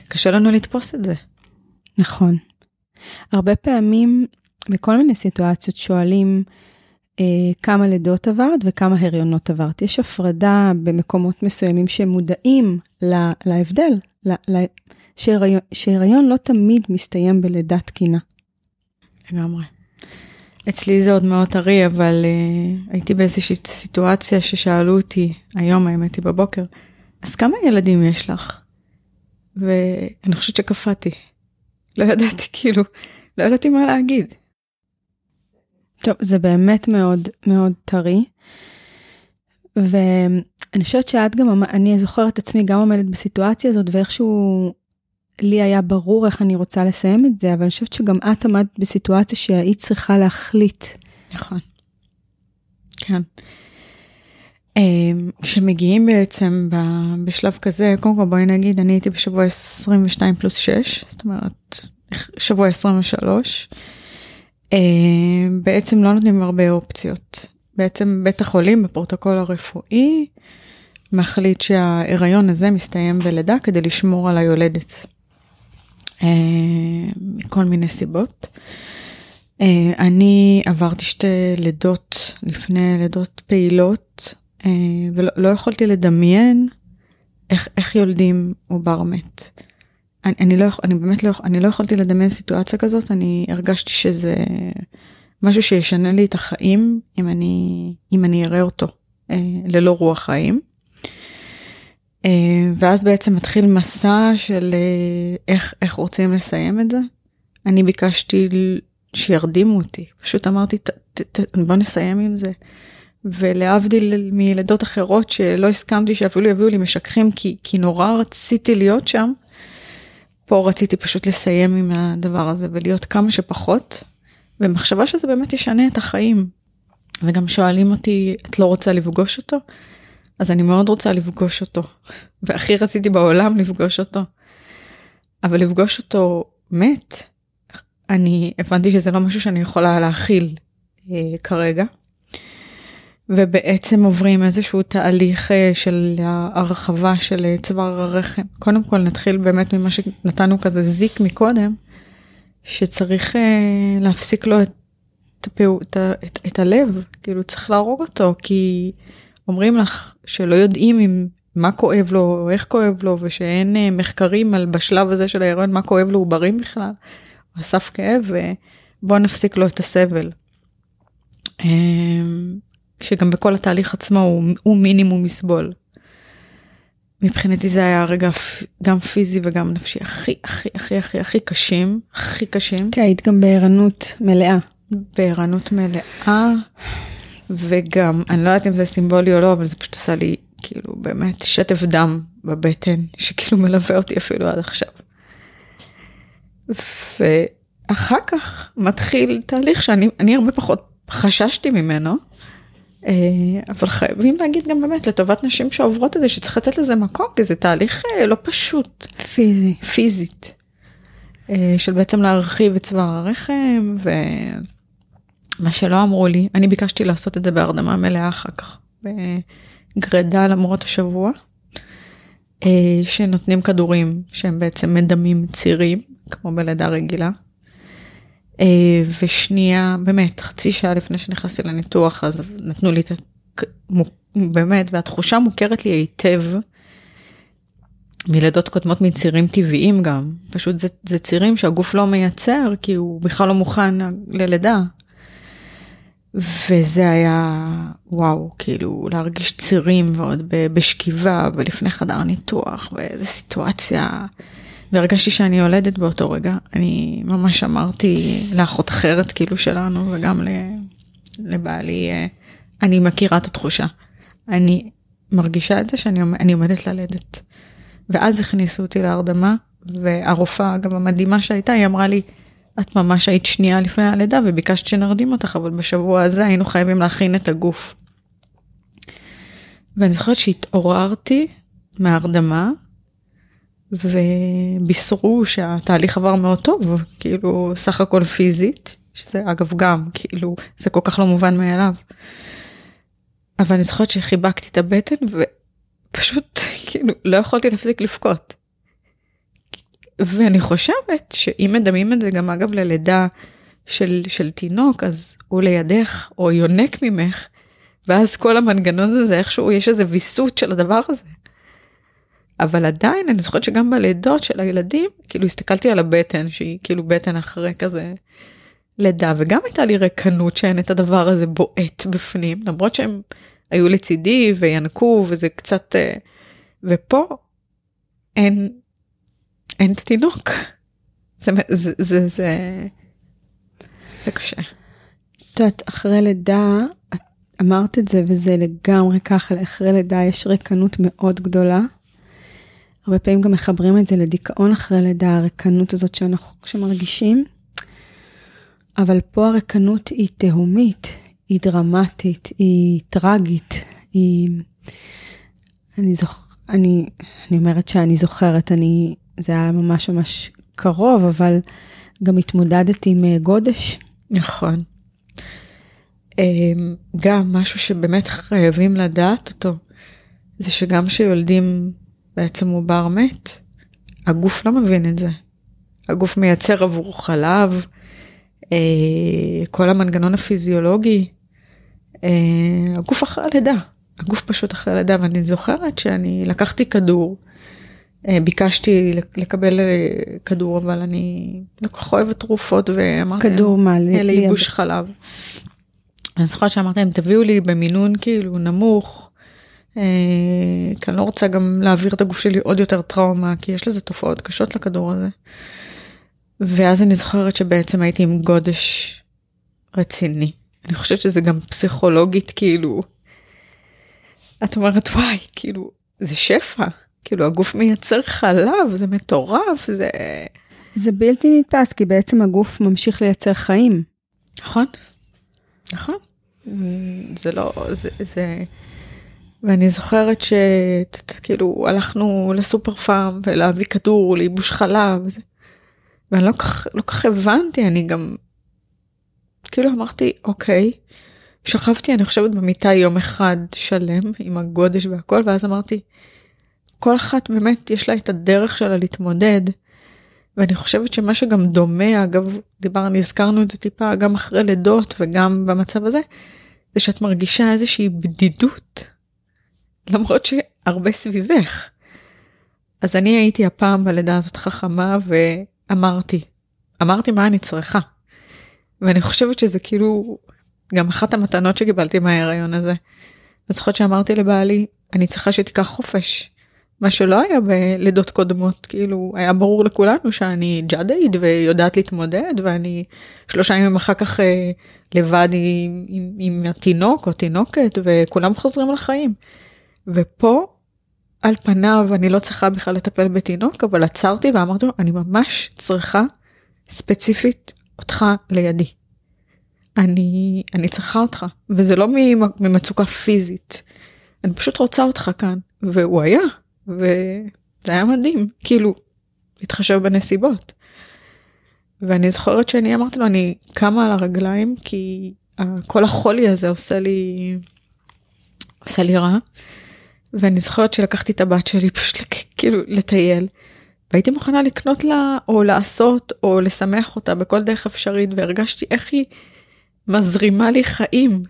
קשה לנו לתפוס את זה. נכון. הרבה פעמים בכל מיני סיטואציות שואלים אה, כמה לידות עברת וכמה הריונות עברת. יש הפרדה במקומות מסוימים שמודעים לה, להבדל, לה, לה, שהריון, שהריון לא תמיד מסתיים בלידה תקינה. לגמרי. אצלי זה עוד מאוד טרי, אבל uh, הייתי באיזושהי סיטואציה ששאלו אותי, היום האמת היא בבוקר, אז כמה ילדים יש לך? ואני חושבת שקפאתי. לא ידעתי, כאילו, לא ידעתי מה להגיד. טוב, זה באמת מאוד מאוד טרי. ואני חושבת שאת גם, אני זוכרת עצמי גם עומדת בסיטואציה הזאת, ואיכשהו לי היה ברור איך אני רוצה לסיים את זה, אבל אני חושבת שגם את עמדת בסיטואציה שהיית צריכה להחליט. נכון. כן. אמ, כשמגיעים בעצם בשלב כזה, קודם כל בואי נגיד, אני הייתי בשבוע 22 פלוס 6, זאת אומרת, שבוע 23. אמ, בעצם לא נותנים הרבה אופציות. בעצם בית החולים בפרוטוקול הרפואי מחליט שההיריון הזה מסתיים בלידה כדי לשמור על היולדת. אמ, מכל מיני סיבות. אני עברתי שתי לידות לפני לידות פעילות ולא לא יכולתי לדמיין איך, איך יולדים עובר מת. אני, אני לא, אני באמת לא, אני לא יכולתי לדמיין סיטואציה כזאת, אני הרגשתי שזה משהו שישנה לי את החיים אם אני, אם אני אראה אותו אה, ללא רוח חיים. אה, ואז בעצם מתחיל מסע של אה, איך, איך רוצים לסיים את זה. אני ביקשתי שירדימו אותי, פשוט אמרתי, ת, ת, ת, בוא נסיים עם זה. ולהבדיל מילדות אחרות שלא הסכמתי שאפילו יביאו לי משככים כי, כי נורא רציתי להיות שם, פה רציתי פשוט לסיים עם הדבר הזה ולהיות כמה שפחות, במחשבה שזה באמת ישנה את החיים. וגם שואלים אותי, את לא רוצה לפגוש אותו? אז אני מאוד רוצה לפגוש אותו, והכי רציתי בעולם לפגוש אותו. אבל לפגוש אותו מת, אני הבנתי שזה לא משהו שאני יכולה להכיל אה, כרגע. ובעצם עוברים איזשהו תהליך אה, של הרחבה של אה, צוואר הרחם. קודם כל נתחיל באמת ממה שנתנו כזה זיק מקודם, שצריך אה, להפסיק לו את, הפעו, את, את, את הלב, כאילו צריך להרוג אותו, כי אומרים לך שלא יודעים אם מה כואב לו, או איך כואב לו, ושאין מחקרים על בשלב הזה של ההיריון מה כואב לו עוברים בכלל. הוא אסף כאב ובוא נפסיק לו את הסבל. שגם בכל התהליך עצמו הוא, הוא מינימום יסבול. מבחינתי זה היה רגע גם פיזי וגם נפשי הכי הכי הכי הכי הכי קשים, הכי קשים. כן, היית גם בערנות מלאה. בערנות מלאה, וגם, אני לא יודעת אם זה סימבולי או לא, אבל זה פשוט עשה לי כאילו באמת שטף דם בבטן, שכאילו מלווה אותי אפילו עד עכשיו. ואחר כך מתחיל תהליך שאני הרבה פחות חששתי ממנו. אה, אבל חייבים להגיד גם באמת לטובת נשים שעוברות את זה שצריך לתת לזה מקום כי זה תהליך אה, לא פשוט. פיזי. פיזית. אה, של בעצם להרחיב את צוואר הרחם ומה שלא אמרו לי אני ביקשתי לעשות את זה בהרדמה מלאה אחר כך בגרידה למרות השבוע. שנותנים כדורים שהם בעצם מדמים צירים כמו בלידה רגילה. אה, ושנייה, באמת, חצי שעה לפני שנכנסתי לניתוח, אז נתנו לי את ה... באמת, והתחושה מוכרת לי היטב מלידות קודמות מצירים טבעיים גם. פשוט זה, זה צירים שהגוף לא מייצר, כי הוא בכלל לא מוכן ללידה. וזה היה וואו כאילו להרגיש צירים ועוד בשכיבה ולפני חדר ניתוח ואיזה סיטואציה והרגשתי שאני יולדת באותו רגע. אני ממש אמרתי לאחות אחרת כאילו שלנו וגם לבעלי, אה, אני מכירה את התחושה. אני מרגישה את זה שאני עומדת ללדת. ואז הכניסו אותי להרדמה, והרופאה, גם המדהימה שהייתה, היא אמרה לי, את ממש היית שנייה לפני הלידה וביקשת שנרדים אותך, אבל בשבוע הזה היינו חייבים להכין את הגוף. ואני זוכרת שהתעוררתי מההרדמה, ובישרו שהתהליך עבר מאוד טוב, כאילו סך הכל פיזית, שזה אגב גם, כאילו, זה כל כך לא מובן מאליו. אבל אני זוכרת שחיבקתי את הבטן ופשוט כאילו לא יכולתי להפסיק לבכות. ואני חושבת שאם מדמים את זה גם אגב ללידה של, של תינוק אז הוא לידך או יונק ממך ואז כל המנגנון הזה איכשהו יש איזה ויסות של הדבר הזה. אבל עדיין אני זוכרת שגם בלידות של הילדים כאילו הסתכלתי על הבטן שהיא כאילו בטן אחרי כזה לידה וגם הייתה לי רקנות שאין את הדבר הזה בועט בפנים למרות שהם היו לצידי וינקו וזה קצת אה, ופה אין אין את התינוק. זה זה זה זה, זה קשה. את יודעת אחרי לידה אמרת את זה וזה לגמרי ככה אחרי לידה יש רקנות מאוד גדולה. הרבה פעמים גם מחברים את זה לדיכאון אחרי לידה, הרקנות הזאת שאנחנו שמרגישים. אבל פה הרקנות היא תהומית, היא דרמטית, היא טרגית, היא... אני זוכ... אני, אני אומרת שאני זוכרת, אני... זה היה ממש ממש קרוב, אבל גם התמודדתי עם אה, גודש. נכון. אמ, גם משהו שבאמת חייבים לדעת אותו, זה שגם כשיולדים בעצם עובר מת, הגוף לא מבין את זה. הגוף מייצר עבור חלב, אה, כל המנגנון הפיזיולוגי, אה, הגוף אחרי הלידה, הגוף פשוט אחרי הלידה, ואני זוכרת שאני לקחתי כדור, אה, ביקשתי לקבל אה, כדור, אבל אני לא כל כך אוהבת תרופות, ואמרתי, כדור מה? לייבוש חלב. אני זוכרת שאמרתי להם, תביאו לי במינון כאילו נמוך, כי אני לא רוצה גם להעביר את הגוף שלי עוד יותר טראומה, כי יש לזה תופעות קשות לכדור הזה. ואז אני זוכרת שבעצם הייתי עם גודש רציני. אני חושבת שזה גם פסיכולוגית, כאילו, את אומרת, וואי, כאילו, זה שפע, כאילו הגוף מייצר חלב, זה מטורף, זה... זה בלתי נתפס, כי בעצם הגוף ממשיך לייצר חיים. נכון, נכון. זה לא, זה, זה... ואני זוכרת שכאילו הלכנו לסופר פארם ולהביא כדור לייבוש חלב, וזה... ואני לא כך, לא כך הבנתי, אני גם כאילו אמרתי, אוקיי, שכבתי, אני חושבת, במיטה יום אחד שלם עם הגודש והכל, ואז אמרתי, כל אחת באמת יש לה את הדרך שלה להתמודד. ואני חושבת שמה שגם דומה, אגב, דיברנו, הזכרנו את זה טיפה, גם אחרי לידות וגם במצב הזה, זה שאת מרגישה איזושהי בדידות, למרות שהרבה סביבך. אז אני הייתי הפעם בלידה הזאת חכמה ואמרתי, אמרתי מה אני צריכה. ואני חושבת שזה כאילו גם אחת המתנות שקיבלתי מההיריון הזה. וזוכרת שאמרתי לבעלי, אני צריכה שתיקח חופש. מה שלא היה בלידות קודמות, כאילו היה ברור לכולנו שאני ג'אדאית ויודעת להתמודד ואני שלושה ימים אחר כך אה, לבד עם, עם, עם התינוק או תינוקת וכולם חוזרים לחיים. ופה על פניו אני לא צריכה בכלל לטפל בתינוק אבל עצרתי ואמרתי לו אני ממש צריכה ספציפית אותך לידי. אני, אני צריכה אותך, וזה לא ממצוקה פיזית, אני פשוט רוצה אותך כאן, והוא היה, וזה היה מדהים, כאילו, להתחשב בנסיבות. ואני זוכרת שאני אמרתי לו, אני קמה על הרגליים, כי כל החולי הזה עושה לי, עושה לי רע. ואני זוכרת שלקחתי את הבת שלי פשוט כאילו לטייל. והייתי מוכנה לקנות לה או לעשות או לשמח אותה בכל דרך אפשרית והרגשתי איך היא מזרימה לי חיים.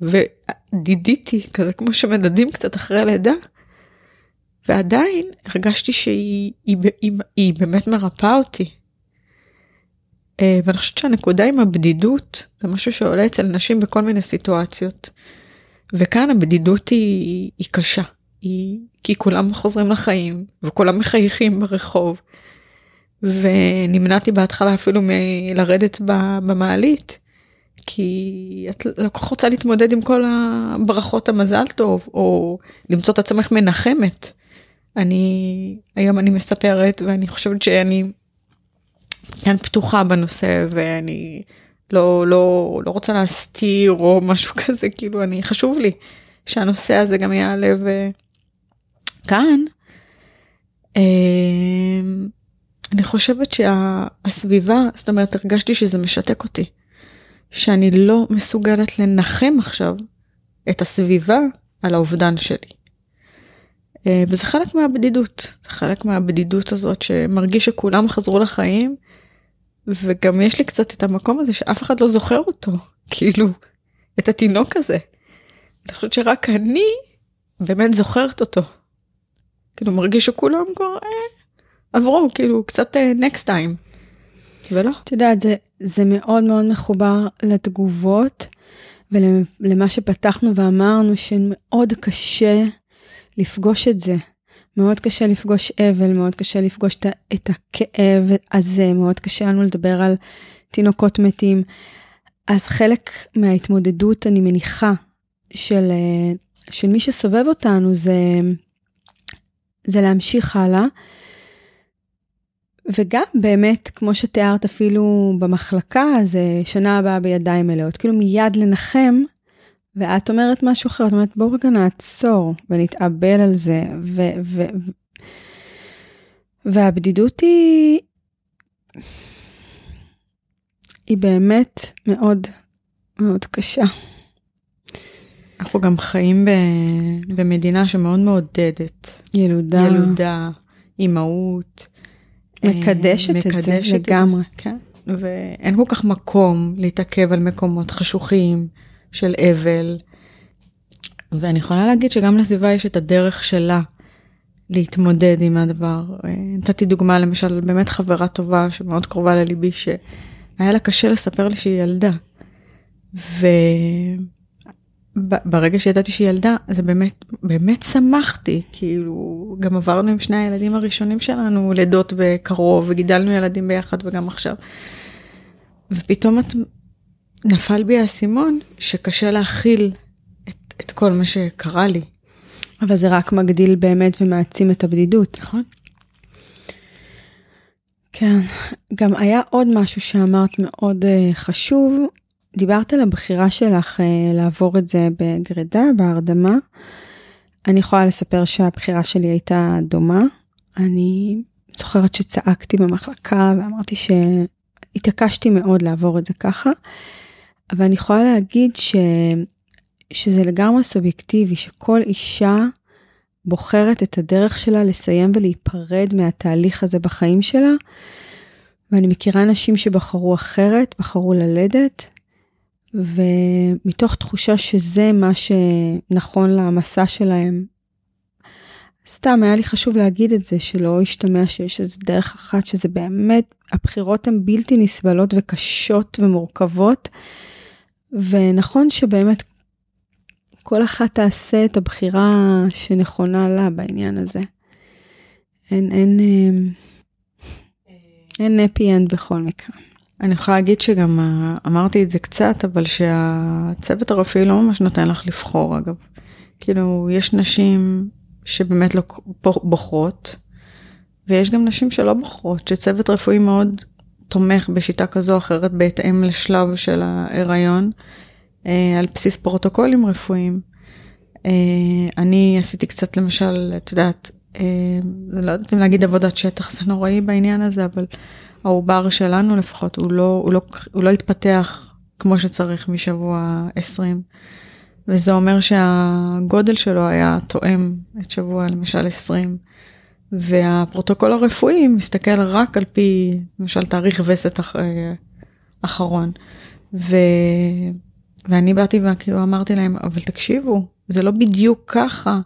ודידיתי כזה כמו שמדדים קצת אחרי לידה. ועדיין הרגשתי שהיא היא, היא, היא באמת מרפאה אותי. אה, ואני חושבת שהנקודה עם הבדידות זה משהו שעולה אצל נשים בכל מיני סיטואציות. וכאן הבדידות היא, היא קשה. היא כי כולם חוזרים לחיים וכולם מחייכים ברחוב. ונמנעתי בהתחלה אפילו מלרדת במעלית כי את לא כל כך רוצה להתמודד עם כל הברכות המזל טוב או למצוא את עצמך מנחמת. אני היום אני מספרת ואני חושבת שאני כאן פתוחה בנושא ואני לא לא לא רוצה להסתיר או משהו כזה כאילו אני חשוב לי שהנושא הזה גם יעלה וכאן. אמ, אני חושבת שהסביבה זאת אומרת הרגשתי שזה משתק אותי. שאני לא מסוגלת לנחם עכשיו את הסביבה על האובדן שלי. אה, וזה חלק מהבדידות, חלק מהבדידות הזאת שמרגיש שכולם חזרו לחיים, וגם יש לי קצת את המקום הזה שאף אחד לא זוכר אותו, כאילו, את התינוק הזה. אני חושבת שרק אני באמת זוכרת אותו. כאילו מרגיש שכולם כבר אה, עברו, כאילו קצת אה, next time. ולא. את יודעת, זה, זה מאוד מאוד מחובר לתגובות ולמה שפתחנו ואמרנו שמאוד קשה לפגוש את זה. מאוד קשה לפגוש אבל, מאוד קשה לפגוש את הכאב הזה, מאוד קשה לנו לדבר על תינוקות מתים. אז חלק מההתמודדות, אני מניחה, של, של מי שסובב אותנו זה, זה להמשיך הלאה. וגם באמת, כמו שתיארת אפילו במחלקה, זה שנה הבאה בידיים מלאות, כאילו מיד לנחם, ואת אומרת משהו אחר, את אומרת בואו רגע נעצור ונתאבל על זה, ו... ו, ו והבדידות היא, היא באמת מאוד מאוד קשה. אנחנו גם חיים ב... במדינה שמאוד מעודדת. ילודה. ילודה, אימהות. מקדשת, מקדשת את זה לגמרי. כן, ואין כל כך מקום להתעכב על מקומות חשוכים של אבל. ואני יכולה להגיד שגם לסביבה יש את הדרך שלה להתמודד עם הדבר. נתתי דוגמה למשל באמת חברה טובה שמאוד קרובה לליבי שהיה לה קשה לספר לי שהיא ילדה. ו... ברגע שידעתי שהיא ילדה זה באמת באמת שמחתי כאילו גם עברנו עם שני הילדים הראשונים שלנו לידות בקרוב וגידלנו ילדים ביחד וגם עכשיו. ופתאום את נפל בי האסימון שקשה להכיל את, את כל מה שקרה לי. אבל זה רק מגדיל באמת ומעצים את הבדידות. נכון. כן, גם היה עוד משהו שאמרת מאוד uh, חשוב. דיברת על הבחירה שלך uh, לעבור את זה בגרידה, בהרדמה. אני יכולה לספר שהבחירה שלי הייתה דומה. אני זוכרת שצעקתי במחלקה ואמרתי שהתעקשתי מאוד לעבור את זה ככה. אבל אני יכולה להגיד ש... שזה לגמרי סובייקטיבי, שכל אישה בוחרת את הדרך שלה לסיים ולהיפרד מהתהליך הזה בחיים שלה. ואני מכירה נשים שבחרו אחרת, בחרו ללדת, ומתוך תחושה שזה מה שנכון למסע שלהם. סתם היה לי חשוב להגיד את זה, שלא ישתמע שיש איזה דרך אחת, שזה באמת, הבחירות הן בלתי נסבלות וקשות ומורכבות. ונכון שבאמת כל אחת תעשה את הבחירה שנכונה לה בעניין הזה. אין, אין, אמ, אין נפי אנד בכל מקרה. אני יכולה להגיד שגם אה, אמרתי את זה קצת, אבל שהצוות הרפואי לא ממש נותן לך לבחור אגב. כאילו, יש נשים שבאמת לא בוחרות, ויש גם נשים שלא בוחרות, שצוות רפואי מאוד תומך בשיטה כזו או אחרת בהתאם לשלב של ההיריון, אה, על בסיס פרוטוקולים רפואיים. אה, אני עשיתי קצת למשל, את יודעת, אה, לא יודעת אם להגיד עבודת שטח, זה נוראי בעניין הזה, אבל העובר שלנו לפחות, הוא לא, הוא לא, הוא לא התפתח כמו שצריך משבוע 20. וזה אומר שהגודל שלו היה תואם את שבוע למשל 20. והפרוטוקול הרפואי מסתכל רק על פי למשל תאריך וסת אח, אחרון. ו... ואני באתי וכאילו אמרתי להם אבל תקשיבו זה לא בדיוק ככה.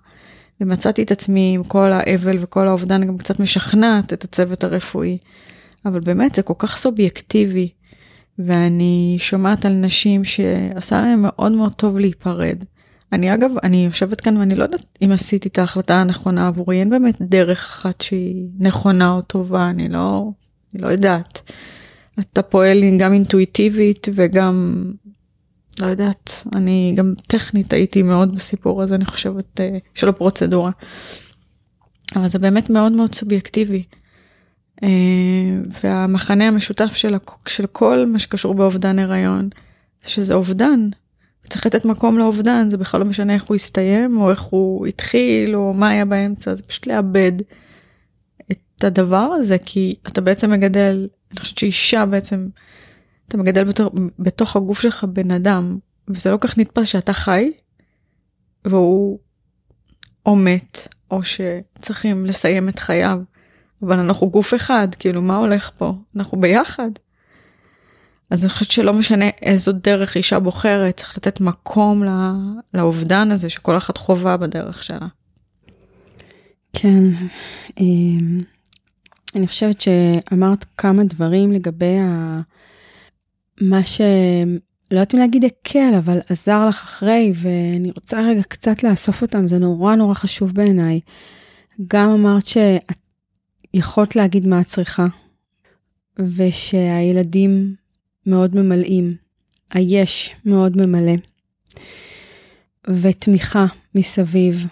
ומצאתי את עצמי עם כל האבל וכל האובדן גם קצת משכנעת את הצוות הרפואי. אבל באמת זה כל כך סובייקטיבי. ואני שומעת על נשים שעשה להם מאוד מאוד טוב להיפרד. אני אגב, אני יושבת כאן ואני לא יודעת אם עשיתי את ההחלטה הנכונה עבורי, אין באמת דרך אחת שהיא נכונה או טובה, אני לא, אני לא יודעת. אתה פועל גם אינטואיטיבית וגם, לא יודעת, אני גם טכנית הייתי מאוד בסיפור הזה, אני חושבת, אה, של הפרוצדורה. אבל זה באמת מאוד מאוד סובייקטיבי. אה, והמחנה המשותף של, של כל מה שקשור באובדן הריון, שזה אובדן. צריך לתת מקום לאובדן, זה בכלל לא משנה איך הוא הסתיים, או איך הוא התחיל, או מה היה באמצע, זה פשוט לאבד את הדבר הזה, כי אתה בעצם מגדל, אני חושבת שאישה בעצם, אתה מגדל בתוך, בתוך הגוף שלך בן אדם, וזה לא כך נתפס שאתה חי, והוא או מת, או שצריכים לסיים את חייו, אבל אנחנו גוף אחד, כאילו מה הולך פה? אנחנו ביחד. אז אני חושבת שלא משנה איזו דרך אישה בוחרת, צריך לתת מקום לא, לאובדן הזה שכל אחת חובה בדרך שלה. כן, אמ, אני חושבת שאמרת כמה דברים לגבי ה... מה ש... לא יודעת אם להגיד הקל, אבל עזר לך אחרי, ואני רוצה רגע קצת לאסוף אותם, זה נורא נורא חשוב בעיניי. גם אמרת שאת יכולת להגיד מה את צריכה, ושהילדים מאוד ממלאים, היש מאוד ממלא, ותמיכה מסביב,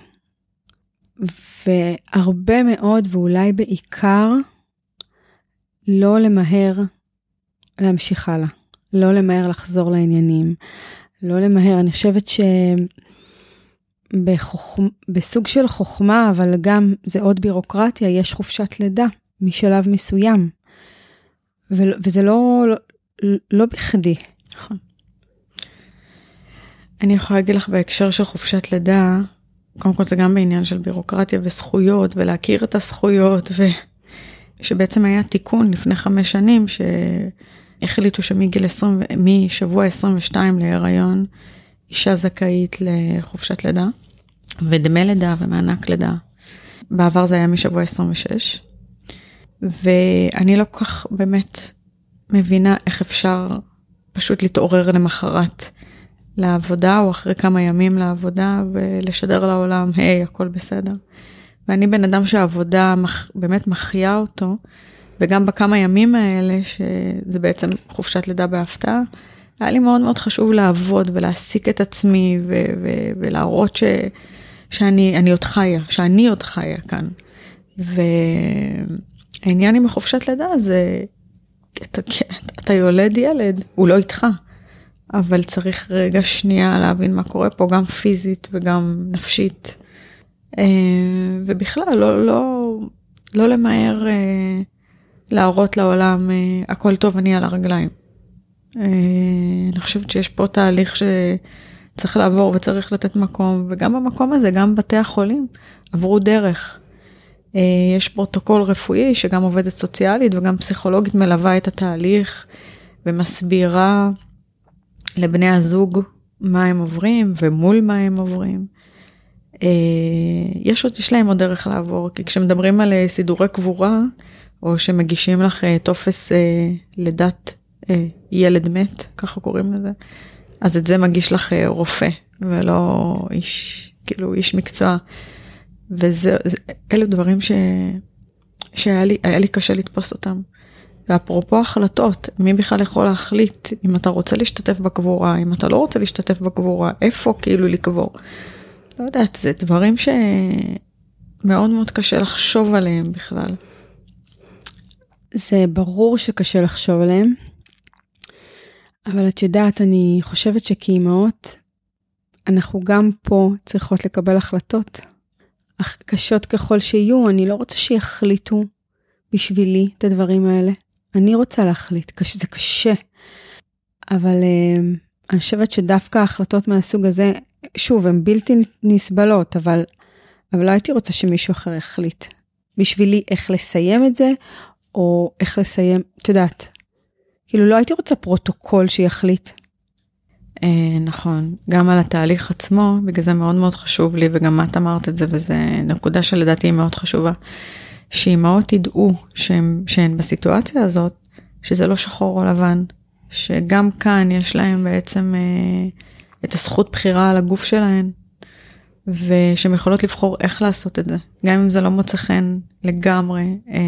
והרבה מאוד, ואולי בעיקר, לא למהר להמשיך הלאה, לא למהר לחזור לעניינים, לא למהר, אני חושבת ש... בחוכ... בסוג של חוכמה, אבל גם זה עוד בירוקרטיה, יש חופשת לידה משלב מסוים. ו... וזה לא, לא בכדי. נכון. אני יכולה להגיד לך בהקשר של חופשת לידה, קודם כל זה גם בעניין של בירוקרטיה וזכויות ולהכיר את הזכויות ושבעצם היה תיקון לפני חמש שנים שהחליטו שמגיל 20, משבוע 22 להיריון אישה זכאית לחופשת לידה ודמי לידה ומענק לידה. בעבר זה היה משבוע 26 ואני לא כל כך באמת מבינה איך אפשר פשוט להתעורר למחרת לעבודה או אחרי כמה ימים לעבודה ולשדר לעולם, היי, hey, הכל בסדר. ואני בן אדם שהעבודה מח, באמת מחיה אותו, וגם בכמה ימים האלה, שזה בעצם חופשת לידה בהפתעה, היה לי מאוד מאוד חשוב לעבוד ולהעסיק את עצמי ו- ו- ולהראות ש- שאני אני עוד חיה, שאני עוד חיה כאן. והעניין עם החופשת לידה זה, אתה, אתה יולד ילד, הוא לא איתך, אבל צריך רגע שנייה להבין מה קורה פה, גם פיזית וגם נפשית. אה, ובכלל, לא, לא, לא למהר אה, להראות לעולם, אה, הכל טוב, אני על הרגליים. אני חושבת שיש פה תהליך שצריך לעבור וצריך לתת מקום, וגם במקום הזה, גם בתי החולים עברו דרך. יש פרוטוקול רפואי שגם עובדת סוציאלית וגם פסיכולוגית מלווה את התהליך ומסבירה לבני הזוג מה הם עוברים ומול מה הם עוברים. אה, יש עוד, יש להם עוד דרך לעבור, כי כשמדברים על אה, סידורי קבורה, או שמגישים לך אה, טופס לידת ילד מת, ככה קוראים לזה, אז את זה מגיש לך רופא, ולא איש, כאילו איש מקצוע. וזה, אלו דברים ש, שהיה לי, לי קשה לתפוס אותם. ואפרופו החלטות, מי בכלל יכול להחליט אם אתה רוצה להשתתף בקבורה, אם אתה לא רוצה להשתתף בקבורה, איפה כאילו לקבור. לא יודעת, זה דברים שמאוד מאוד קשה לחשוב עליהם בכלל. זה ברור שקשה לחשוב עליהם, אבל את יודעת, אני חושבת שכאימהות, אנחנו גם פה צריכות לקבל החלטות, אך קשות ככל שיהיו, אני לא רוצה שיחליטו בשבילי את הדברים האלה. אני רוצה להחליט, זה קשה. אבל אה, אני חושבת שדווקא ההחלטות מהסוג הזה, שוב, הן בלתי נסבלות, אבל, אבל לא הייתי רוצה שמישהו אחר יחליט. בשבילי איך לסיים את זה, או איך לסיים, את יודעת, כאילו לא הייתי רוצה פרוטוקול שיחליט. אה, נכון, גם על התהליך עצמו, בגלל זה מאוד מאוד חשוב לי, וגם את אמרת את זה, וזו נקודה שלדעתי היא מאוד חשובה. שאימהות ידעו שהן, שהן בסיטואציה הזאת, שזה לא שחור או לבן, שגם כאן יש להם בעצם אה, את הזכות בחירה על הגוף שלהן, ושהן יכולות לבחור איך לעשות את זה, גם אם זה לא מוצא חן לגמרי אה,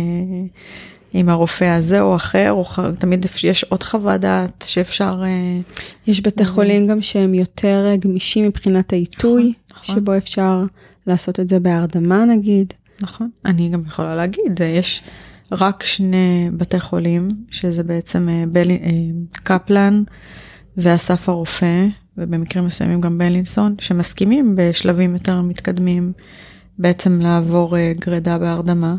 עם הרופא הזה או אחר, או ח... תמיד יש עוד חוות דעת שאפשר... אה, יש בתי חולים גם שהם יותר גמישים מבחינת העיתוי, נכון, נכון. שבו אפשר לעשות את זה בהרדמה נגיד. נכון, אני גם יכולה להגיד, יש רק שני בתי חולים, שזה בעצם אה, בל... אה, קפלן ואסף הרופא, ובמקרים מסוימים גם בלינסון, שמסכימים בשלבים יותר מתקדמים בעצם לעבור אה, גרידה בהרדמה.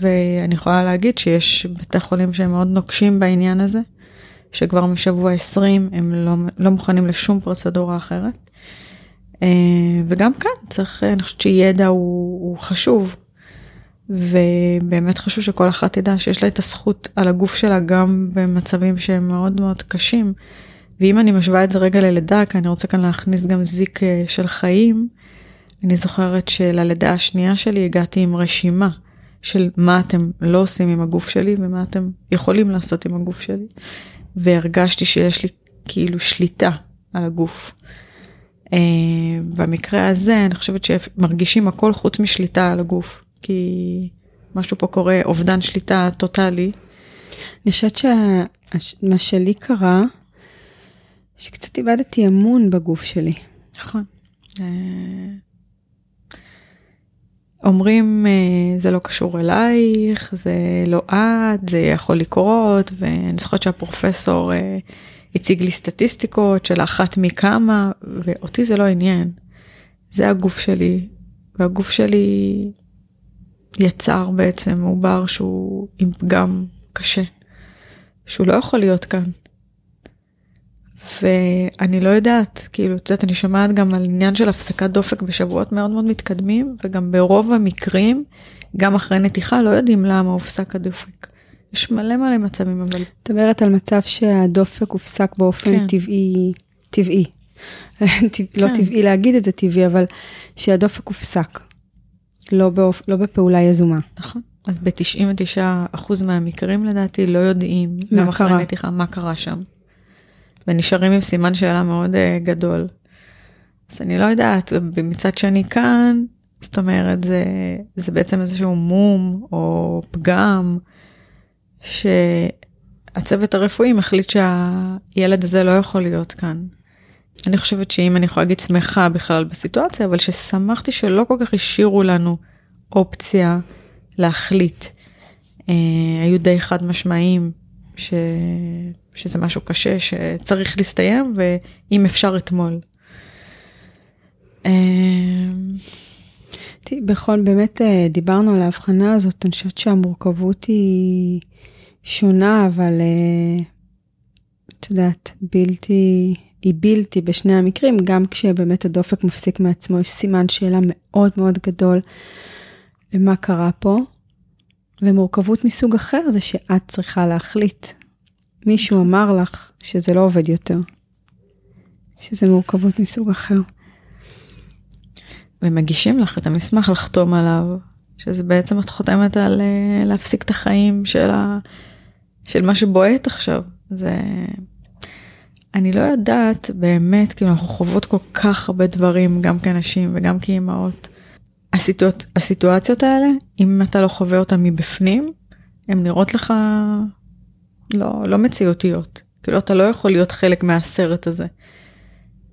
ואני יכולה להגיד שיש בתי חולים שהם מאוד נוקשים בעניין הזה, שכבר משבוע 20 הם לא, לא מוכנים לשום פרוצדורה אחרת. אה, וגם כאן צריך, אני חושבת שידע הוא, הוא חשוב. ובאמת חשוב שכל אחת תדע שיש לה את הזכות על הגוף שלה גם במצבים שהם מאוד מאוד קשים. ואם אני משווה את זה רגע ללידה, כי אני רוצה כאן להכניס גם זיק אה, של חיים, אני זוכרת שללידה השנייה שלי הגעתי עם רשימה של מה אתם לא עושים עם הגוף שלי ומה אתם יכולים לעשות עם הגוף שלי. והרגשתי שיש לי כאילו שליטה על הגוף. Uh, במקרה הזה אני חושבת שמרגישים הכל חוץ משליטה על הגוף, כי משהו פה קורה, אובדן שליטה טוטאלי. אני חושבת שמה שלי קרה, שקצת איבדתי אמון בגוף שלי. נכון. אומרים uh, זה לא קשור אלייך, זה לא את, זה יכול לקרות, ואני זוכרת שהפרופסור uh, הציג לי סטטיסטיקות של אחת מכמה, ואותי זה לא עניין. זה הגוף שלי, והגוף שלי יצר בעצם עובר שהוא עם פגם קשה, שהוא לא יכול להיות כאן. ואני לא יודעת, כאילו, את יודעת, אני שומעת גם על עניין של הפסקת דופק בשבועות מאוד מאוד מתקדמים, וגם ברוב המקרים, גם אחרי נתיחה, לא יודעים למה הופסק הדופק. יש מלא מלא מצבים, אבל... את מדברת על מצב שהדופק הופסק באופן כן. טבעי, טבעי. לא כן. לא טבעי להגיד את זה טבעי, אבל שהדופק הופסק. לא, באופ... לא בפעולה יזומה. נכון. אז ב-99% מהמקרים לדעתי לא יודעים, גם אחרי נתיחה, מה קרה שם. ונשארים עם סימן שאלה מאוד uh, גדול. אז אני לא יודעת, מצד שני כאן, זאת אומרת, זה, זה בעצם איזשהו מום או פגם. שהצוות הרפואי מחליט שהילד הזה לא יכול להיות כאן. אני חושבת שאם אני יכולה להגיד שמחה בכלל בסיטואציה, אבל ששמחתי שלא כל כך השאירו לנו אופציה להחליט. אה, היו די חד משמעיים ש... שזה משהו קשה שצריך להסתיים, ואם אפשר אתמול. אה, בכל, באמת אה, דיברנו על ההבחנה הזאת, אני חושבת שהמורכבות היא שונה, אבל אה, את יודעת, בלתי, היא בלתי בשני המקרים, גם כשבאמת הדופק מפסיק מעצמו, יש סימן שאלה מאוד מאוד גדול למה קרה פה. ומורכבות מסוג אחר זה שאת צריכה להחליט. מישהו אמר לך שזה לא עובד יותר. שזה מורכבות מסוג אחר. ומגישים לך את המסמך לחתום עליו, שזה בעצם את חותמת על אה, להפסיק את החיים של, ה... של מה שבועט עכשיו. זה... אני לא יודעת באמת, כאילו אנחנו חוות כל כך הרבה דברים, גם כאנשים וגם כאימהות. הסיטואצ... הסיטואציות האלה, אם אתה לא חווה אותן מבפנים, הן נראות לך לא, לא מציאותיות. כאילו אתה לא יכול להיות חלק מהסרט הזה.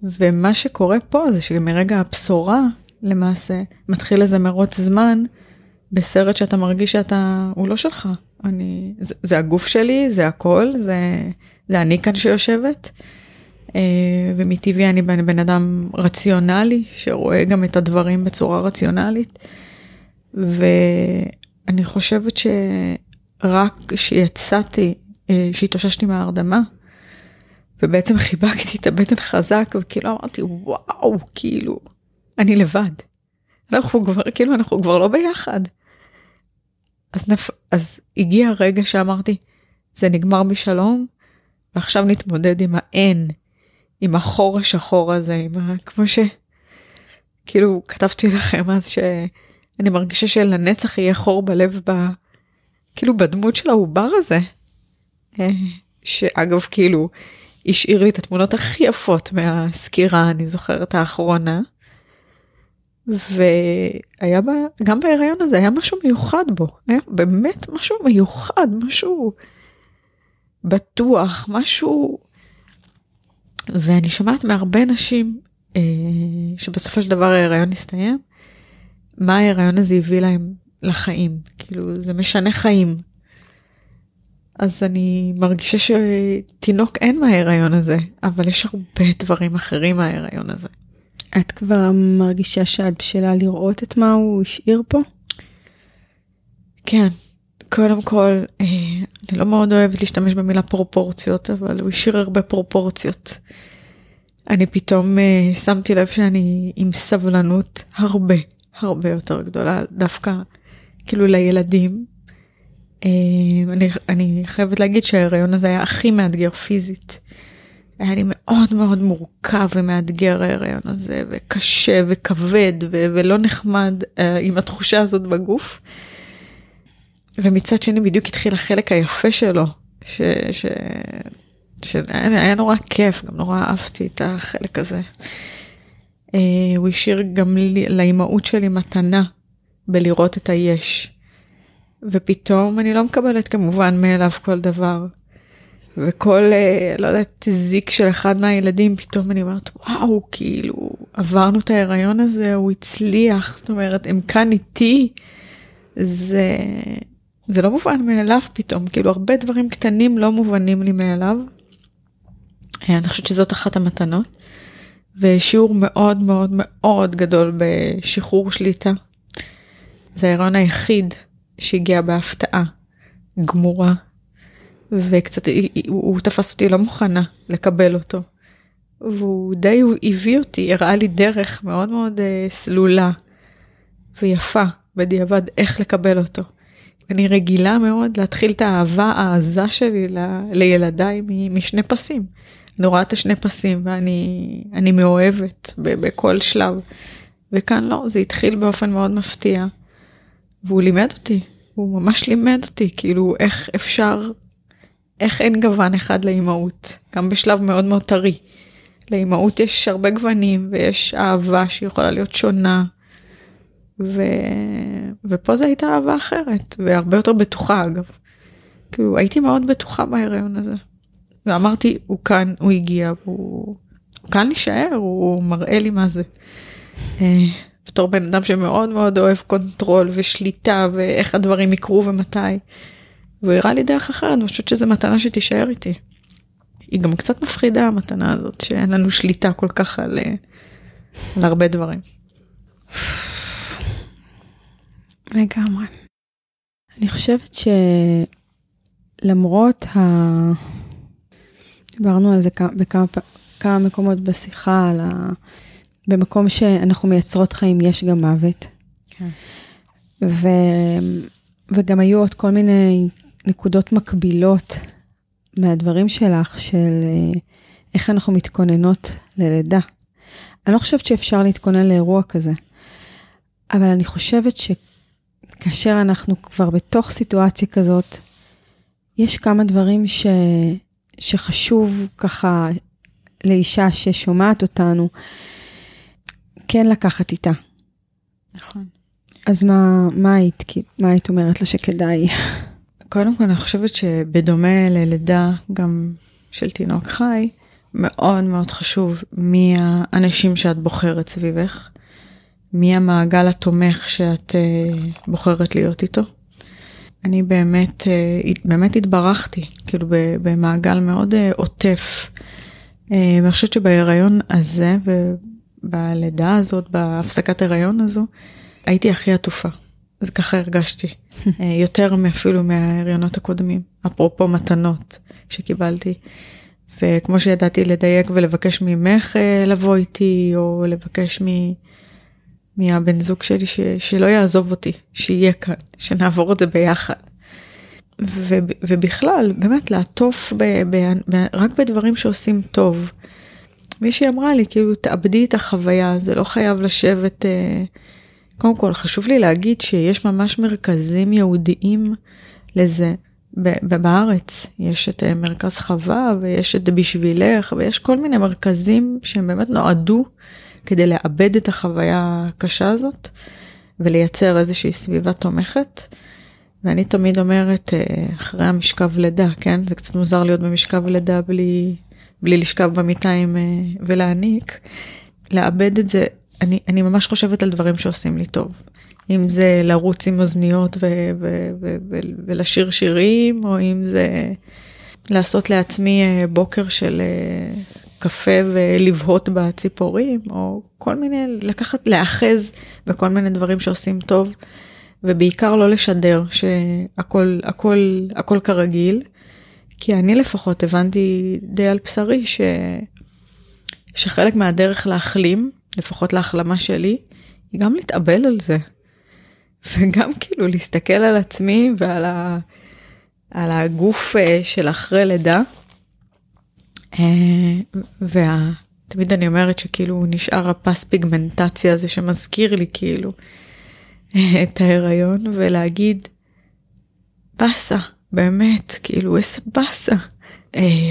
ומה שקורה פה זה שמרגע הבשורה, למעשה, מתחיל איזה מרוץ זמן בסרט שאתה מרגיש שאתה, הוא לא שלך. אני, זה, זה הגוף שלי, זה הכל, זה, זה אני כאן שיושבת. אה, ומטבעי אני בן, בן אדם רציונלי, שרואה גם את הדברים בצורה רציונלית. ואני חושבת שרק כשיצאתי, שהתאוששתי מההרדמה, ובעצם חיבקתי את הבטן חזק, וכאילו אמרתי, וואו, כאילו, אני לבד. אנחנו כבר, כאילו, אנחנו כבר לא ביחד. אז, נפ... אז הגיע הרגע שאמרתי, זה נגמר בשלום, ועכשיו נתמודד עם האין, עם החור השחור הזה, עם ה... כמו ש... כאילו, כתבתי לכם אז שאני מרגישה שלנצח יהיה חור בלב, ב... כאילו, בדמות של העובר הזה. שאגב, כאילו, השאיר לי את התמונות הכי יפות מהסקירה, אני זוכרת האחרונה. והיה בה, גם בהיריון הזה היה משהו מיוחד בו, היה באמת משהו מיוחד, משהו בטוח, משהו... ואני שומעת מהרבה נשים אה, שבסופו של דבר ההיריון הסתיים, מה ההיריון הזה הביא להם לחיים, כאילו זה משנה חיים. אז אני מרגישה שתינוק אין מההיריון הזה, אבל יש הרבה דברים אחרים מההיריון הזה. את כבר מרגישה שאת בשלה לראות את מה הוא השאיר פה? כן, קודם כל, אה, אני לא מאוד אוהבת להשתמש במילה פרופורציות, אבל הוא השאיר הרבה פרופורציות. אני פתאום אה, שמתי לב שאני עם סבלנות הרבה, הרבה יותר גדולה, דווקא כאילו לילדים. אה, אני, אני חייבת להגיד שההיריון הזה היה הכי מאתגר פיזית. היה לי מאוד מאוד מורכב ומאתגר ההיריון הזה, וקשה וכבד ו- ולא נחמד uh, עם התחושה הזאת בגוף. ומצד שני בדיוק התחיל החלק היפה שלו, ש... ש... שהיה נורא כיף, גם נורא אהבתי את החלק הזה. Uh, הוא השאיר גם לאימהות שלי מתנה בלראות את היש. ופתאום אני לא מקבלת כמובן מאליו כל דבר. וכל, אה, לא יודעת, זיק של אחד מהילדים, פתאום אני אומרת, וואו, כאילו, עברנו את ההיריון הזה, הוא הצליח, זאת אומרת, הם כאן איתי. זה, זה לא מובן מאליו פתאום, כאילו, הרבה דברים קטנים לא מובנים לי מאליו. אה, אני חושבת שזאת אחת המתנות. ושיעור מאוד מאוד מאוד גדול בשחרור שליטה. זה ההיריון היחיד שהגיע בהפתעה גמורה וקצת הוא, הוא תפס אותי לא מוכנה לקבל אותו. והוא די הביא אותי, הראה לי דרך מאוד מאוד uh, סלולה ויפה בדיעבד איך לקבל אותו. אני רגילה מאוד להתחיל את האהבה העזה שלי ל, לילדיי משני פסים. אני רואה את השני פסים ואני מאוהבת ב, בכל שלב. וכאן לא, זה התחיל באופן מאוד מפתיע. והוא לימד אותי, הוא ממש לימד אותי, כאילו איך אפשר איך אין גוון אחד לאימהות, גם בשלב מאוד מאוד טרי. לאימהות יש הרבה גוונים ויש אהבה שיכולה להיות שונה. ו... ופה זו הייתה אהבה אחרת, והרבה יותר בטוחה אגב. כאילו הייתי מאוד בטוחה בהיריון הזה. ואמרתי, הוא כאן, הוא הגיע, והוא כאן להישאר, הוא מראה לי מה זה. בתור בן אדם שמאוד מאוד אוהב control ושליטה ואיך הדברים יקרו ומתי. והוא הראה לי דרך אחרת, אני חושבת שזו מתנה שתישאר איתי. היא גם קצת מפחידה המתנה הזאת, שאין לנו שליטה כל כך על, אה, על הרבה דברים. לגמרי. אני חושבת שלמרות ה... דיברנו על זה בכמה, כמה מקומות בשיחה, על ה... במקום שאנחנו מייצרות חיים יש גם מוות. כן. ו... וגם היו עוד כל מיני נקודות מקבילות מהדברים שלך, של אה, איך אנחנו מתכוננות ללידה. אני לא חושבת שאפשר להתכונן לאירוע כזה, אבל אני חושבת שכאשר אנחנו כבר בתוך סיטואציה כזאת, יש כמה דברים ש... שחשוב ככה לאישה ששומעת אותנו, כן לקחת איתה. נכון. אז מה, מה היית, מה היית אומרת לה שכדאי? קודם כל אני חושבת שבדומה ללידה גם של תינוק חי, מאוד מאוד חשוב מי האנשים שאת בוחרת סביבך, מי המעגל התומך שאת uh, בוחרת להיות איתו. אני באמת, uh, באמת התברכתי, כאילו במעגל מאוד uh, עוטף. Uh, ואני חושבת שבהיריון הזה ובלידה הזאת, בהפסקת הריון הזו, הייתי הכי עטופה. אז ככה הרגשתי, אה, יותר אפילו מההריונות הקודמים, אפרופו מתנות שקיבלתי. וכמו שידעתי לדייק ולבקש ממך אה, לבוא איתי, או לבקש מ... מהבן זוג שלי ש... שלא יעזוב אותי, שיהיה כאן, שנעבור את זה ביחד. ו... ובכלל, באמת לעטוף ב... ב... ב... רק בדברים שעושים טוב. מישהי אמרה לי, כאילו, תאבדי את החוויה, זה לא חייב לשבת... אה... קודם כל, חשוב לי להגיד שיש ממש מרכזים ייעודיים לזה. בארץ יש את אה, מרכז חווה ויש את בשבילך ויש כל מיני מרכזים שהם באמת נועדו כדי לאבד את החוויה הקשה הזאת ולייצר איזושהי סביבה תומכת. ואני תמיד אומרת אה, אחרי המשכב לידה, כן? זה קצת מוזר להיות במשכב לידה בלי, בלי לשכב במיטה עם, אה, ולהעניק. לאבד את זה אני, אני ממש חושבת על דברים שעושים לי טוב. אם זה לרוץ עם אוזניות ו- ו- ו- ו- ולשיר שירים, או אם זה לעשות לעצמי אה, בוקר של אה, קפה ולבהות בציפורים, או כל מיני, לקחת, להאחז בכל מיני דברים שעושים טוב, ובעיקר לא לשדר שהכל הכל, הכל כרגיל, כי אני לפחות הבנתי די על בשרי ש... שחלק מהדרך להחלים לפחות להחלמה שלי, היא גם להתאבל על זה. וגם כאילו להסתכל על עצמי ועל ה... על הגוף אה, של אחרי לידה. אה, ותמיד אני אומרת שכאילו נשאר הפס פיגמנטציה הזה שמזכיר לי כאילו אה, את ההיריון ולהגיד באסה, באמת, כאילו איזה באסה.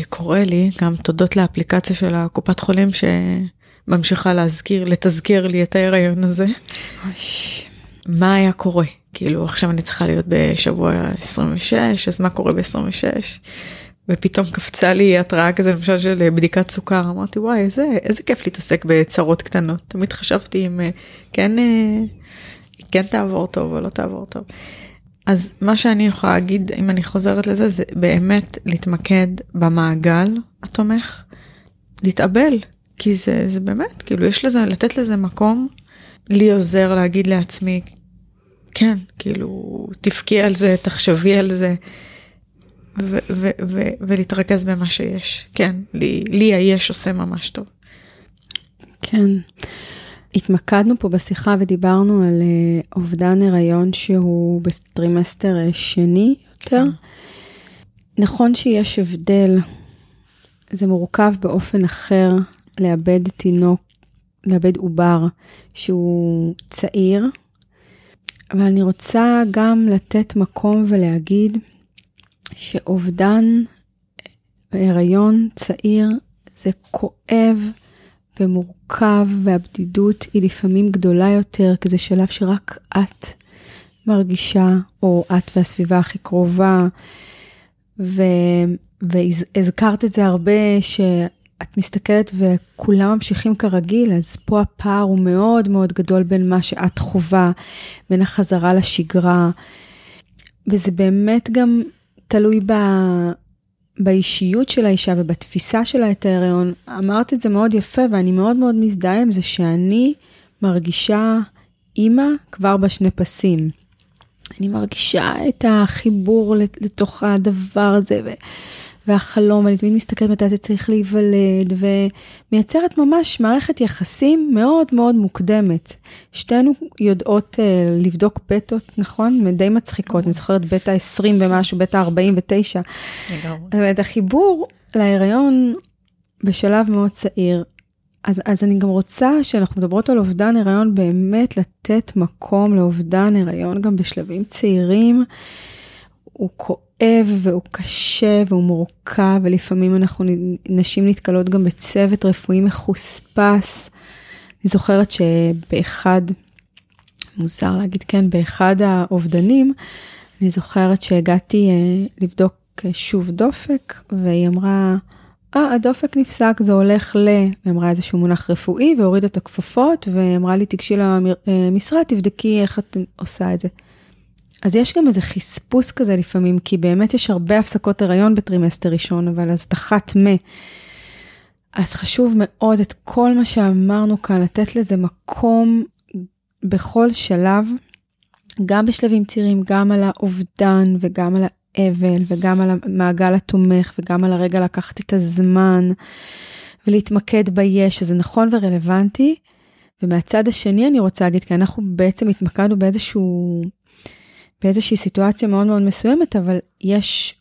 קורה לי גם תודות לאפליקציה של הקופת חולים ש... ממשיכה להזכיר, לתזכר לי את ההיריון הזה. מה היה קורה? כאילו עכשיו אני צריכה להיות בשבוע 26, אז מה קורה ב-26? ופתאום קפצה לי התראה כזה למשל של בדיקת סוכר, אמרתי וואי איזה, איזה כיף להתעסק בצרות קטנות, תמיד חשבתי אם אה, כן, אה, כן תעבור טוב או לא תעבור טוב. אז מה שאני יכולה להגיד אם אני חוזרת לזה זה באמת להתמקד במעגל התומך, להתאבל, כי זה, זה באמת, כאילו יש לזה, לתת לזה מקום, לי עוזר להגיד לעצמי, כן, כאילו, תבכי על זה, תחשבי על זה, ו- ו- ו- ולהתרכז במה שיש. כן, לי, לי היש עושה ממש טוב. כן. התמקדנו פה בשיחה ודיברנו על אה, אובדן הריון שהוא בטרימסטר אה, שני יותר. נכון שיש הבדל, זה מורכב באופן אחר לאבד תינוק, לאבד עובר שהוא צעיר, אבל אני רוצה גם לתת מקום ולהגיד שאובדן הריון צעיר זה כואב ומורכב, והבדידות היא לפעמים גדולה יותר, כי זה שלב שרק את מרגישה, או את והסביבה הכי קרובה. ו... והזכרת את זה הרבה, ש... את מסתכלת וכולם ממשיכים כרגיל, אז פה הפער הוא מאוד מאוד גדול בין מה שאת חווה, בין החזרה לשגרה, וזה באמת גם תלוי ב... באישיות של האישה ובתפיסה שלה את ההיריון. אמרת את זה מאוד יפה ואני מאוד מאוד מזדהה עם זה שאני מרגישה אימא כבר בשני פסים. אני מרגישה את החיבור לתוך הדבר הזה, ו... והחלום, אני תמיד מסתכלת מתי זה צריך להיוולד, ומייצרת ממש מערכת יחסים מאוד מאוד מוקדמת. שתינו יודעות uh, לבדוק בטות, נכון? די מצחיקות, אני זוכרת בטא 20 ומשהו, בטא 49. לגמרי. החיבור להיריון בשלב מאוד צעיר. אז, אז אני גם רוצה, כשאנחנו מדברות על אובדן הריון, באמת לתת מקום לאובדן הריון גם בשלבים צעירים. הוא כואב והוא קשה והוא מורכב, ולפעמים אנחנו, נשים נתקלות גם בצוות רפואי מחוספס. אני זוכרת שבאחד, מוזר להגיד כן, באחד האובדנים, אני זוכרת שהגעתי אה, לבדוק אה, שוב דופק, והיא אמרה, אה, הדופק נפסק, זה הולך ל... היא אמרה איזשהו מונח רפואי, והורידה את הכפפות, ואמרה לי, תיגשי למשרד, תבדקי איך את עושה את זה. אז יש גם איזה חספוס כזה לפעמים, כי באמת יש הרבה הפסקות הריון בטרימסטר ראשון, אבל אז את אחת מ... אז חשוב מאוד את כל מה שאמרנו כאן, לתת לזה מקום בכל שלב, גם בשלבים צעירים, גם על האובדן וגם על האבל וגם על המעגל התומך וגם על הרגע לקחת את הזמן ולהתמקד ביש, שזה נכון ורלוונטי. ומהצד השני אני רוצה להגיד, כי אנחנו בעצם התמקדנו באיזשהו באיזושהי סיטואציה מאוד מאוד מסוימת, אבל יש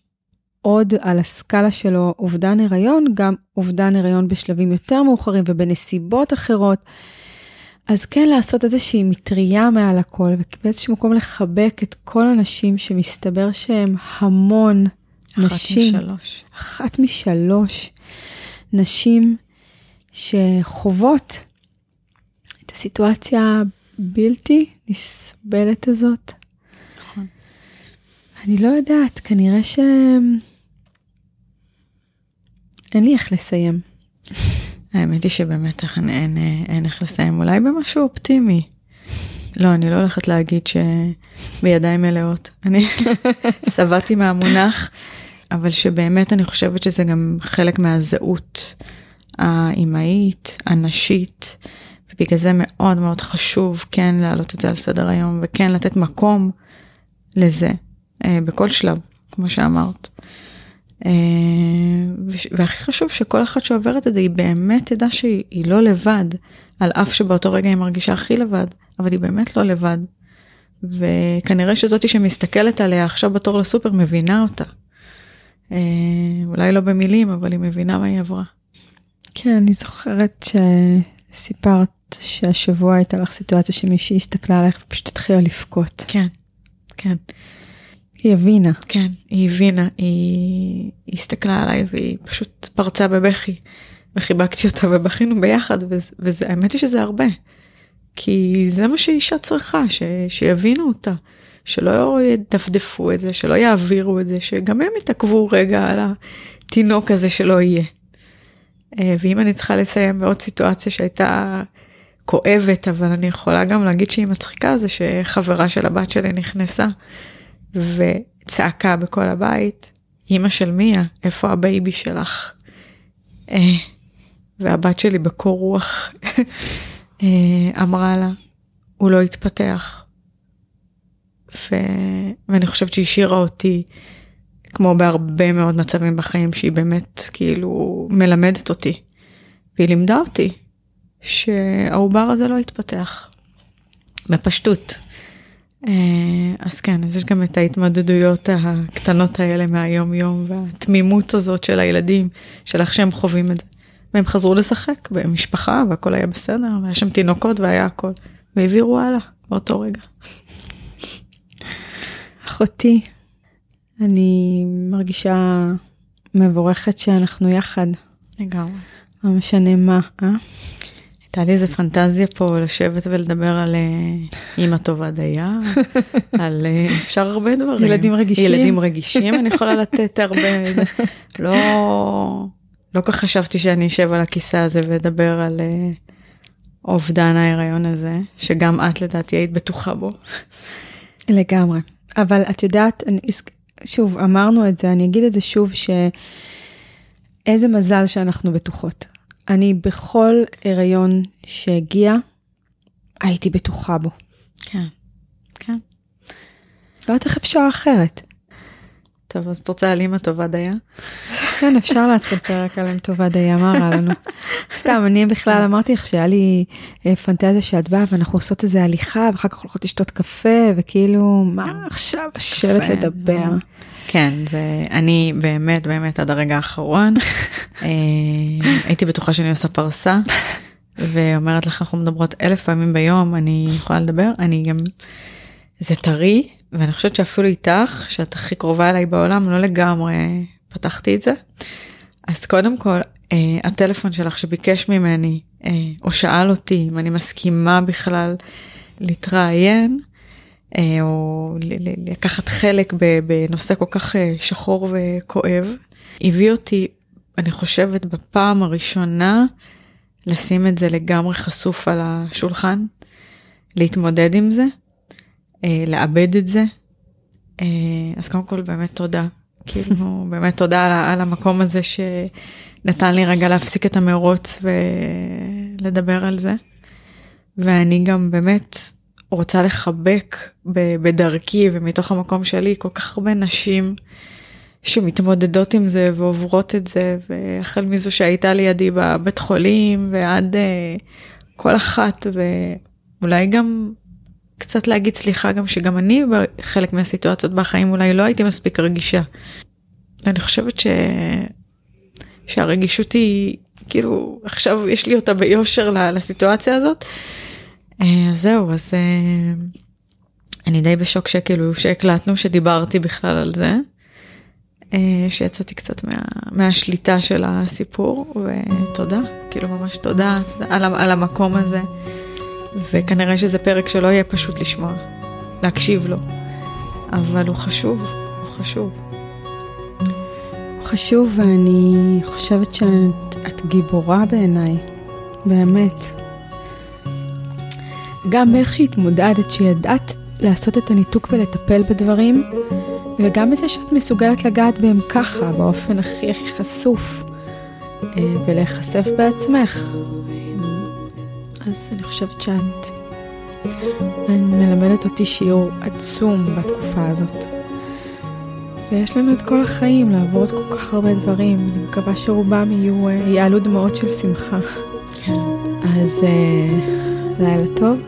עוד על הסקאלה שלו אובדן הריון, גם אובדן הריון בשלבים יותר מאוחרים ובנסיבות אחרות. אז כן לעשות איזושהי מטריה מעל הכל, ובאיזשהו מקום לחבק את כל הנשים שמסתבר שהם המון אחת נשים. אחת משלוש. אחת משלוש. נשים שחוות את הסיטואציה הבלתי נסבלת הזאת, אני לא יודעת, כנראה ש... אין לי איך לסיים. האמת היא שבאמת אין, אין, אין איך לסיים, אולי במשהו אופטימי. לא, אני לא הולכת להגיד שבידיים מלאות. אני שבעתי מהמונח, אבל שבאמת אני חושבת שזה גם חלק מהזהות האימהית, הנשית, ובגלל זה מאוד מאוד חשוב כן להעלות את זה על סדר היום, וכן לתת מקום לזה. אה, בכל שלב, כמו שאמרת. אה, והכי חשוב שכל אחת שעוברת את זה, היא באמת תדע שהיא לא לבד, על אף שבאותו רגע היא מרגישה הכי לבד, אבל היא באמת לא לבד. וכנראה שזאתי שמסתכלת עליה עכשיו בתור לסופר מבינה אותה. אה, אולי לא במילים, אבל היא מבינה מה היא עברה. כן, אני זוכרת שסיפרת שהשבוע הייתה לך סיטואציה שמישהי הסתכלה עליך ופשוט התחילה לבכות. כן, כן. היא הבינה. כן, היא הבינה, היא, היא הסתכלה עליי והיא פשוט פרצה בבכי. וחיבקתי אותה ובכינו ביחד, וזה, האמת היא שזה הרבה. כי זה מה שאישה צריכה, ש, שיבינו אותה, שלא ידפדפו את זה, שלא יעבירו את זה, שגם הם יתעכבו רגע על התינוק הזה שלא יהיה. אה, ואם אני צריכה לסיים בעוד סיטואציה שהייתה כואבת, אבל אני יכולה גם להגיד שהיא מצחיקה, זה שחברה של הבת שלי נכנסה. וצעקה בכל הבית, אמא של מיה, איפה ה baby שלך? אה, והבת שלי בקור רוח אה, אמרה לה, הוא לא התפתח. ו... ואני חושבת שהיא השאירה אותי, כמו בהרבה מאוד מצבים בחיים, שהיא באמת כאילו מלמדת אותי. והיא לימדה אותי שהעובר הזה לא התפתח. בפשטות. אה, אז כן, אז יש גם את ההתמודדויות הקטנות האלה מהיום יום והתמימות הזאת של הילדים, של איך שהם חווים את זה. והם חזרו לשחק במשפחה והכל היה בסדר, והיה שם תינוקות והיה הכל, והעבירו הלאה באותו רגע. אחותי, אני מרגישה מבורכת שאנחנו יחד. לגמרי. לא משנה מה, אה? הייתה לי איזה פנטזיה פה לשבת ולדבר על אה, אימא טובה דייה, על אה, אפשר הרבה דברים. ילדים רגישים. ילדים רגישים, אני יכולה לתת הרבה, לא, לא כך חשבתי שאני אשב על הכיסא הזה ואדבר על uh, אובדן ההיריון הזה, שגם את לדעתי היית בטוחה בו. לגמרי. אבל את יודעת, אני, שוב, אמרנו את זה, אני אגיד את זה שוב, שאיזה מזל שאנחנו בטוחות. אני בכל הריון שהגיע, הייתי בטוחה בו. כן, כן. לא יודעת איך אפשר אחרת. טוב, אז את רוצה על אימא טובה דייה? כן, אפשר להתחיל פרק על אם טובה דייה, מה רע לנו? סתם, אני בכלל אמרתי לך שהיה לי אה, פנטזיה שאת באה ואנחנו עושות איזה הליכה, ואחר כך הולכות לשתות קפה, וכאילו, מה עכשיו לשבת לדבר? כן, זה, אני באמת, באמת עד הרגע האחרון, אה, הייתי בטוחה שאני עושה פרסה, ואומרת לך, אנחנו מדברות אלף פעמים ביום, אני יכולה לדבר, אני גם, זה טרי, ואני חושבת שאפילו איתך, שאת הכי קרובה אליי בעולם, לא לגמרי פתחתי את זה. אז קודם כל, אה, הטלפון שלך שביקש ממני, אה, או שאל אותי אם אני מסכימה בכלל להתראיין, אה, או לקחת חלק בנושא כל כך אה, שחור וכואב, הביא אותי, אני חושבת, בפעם הראשונה, לשים את זה לגמרי חשוף על השולחן, להתמודד עם זה. אה, לאבד את זה. אה, אז קודם כל באמת תודה, כאילו באמת תודה על, על המקום הזה שנתן לי רגע להפסיק את המרוץ ולדבר על זה. ואני גם באמת רוצה לחבק בדרכי ומתוך המקום שלי כל כך הרבה נשים שמתמודדות עם זה ועוברות את זה, והחל מזו שהייתה לידי בבית חולים ועד uh, כל אחת, ואולי גם קצת להגיד סליחה גם שגם אני בחלק מהסיטואציות בחיים אולי לא הייתי מספיק רגישה. ואני חושבת ש... שהרגישות היא כאילו עכשיו יש לי אותה ביושר לסיטואציה הזאת. אה, אז זהו אז אה, אני די בשוק שכאילו שהקלטנו שדיברתי בכלל על זה. אה, שיצאתי קצת מה, מהשליטה של הסיפור ותודה כאילו ממש תודה, תודה על, על המקום הזה. וכנראה שזה פרק שלא יהיה פשוט לשמוע, להקשיב לו, אבל הוא חשוב, הוא חשוב. הוא חשוב ואני חושבת שאת גיבורה בעיניי, באמת. גם באיך שהתמודדת, שידעת לעשות את הניתוק ולטפל בדברים, וגם בזה שאת מסוגלת לגעת בהם ככה, באופן הכי הכי חשוף, אה, ולהיחשף בעצמך. אז אני חושבת שאת מלמדת אותי שיעור עצום בתקופה הזאת. ויש לנו את כל החיים לעבור את כל כך הרבה דברים, אני מקווה שרובם יהיו, אה, יעלו דמעות של שמחה. כן. אז uh, לילה טוב.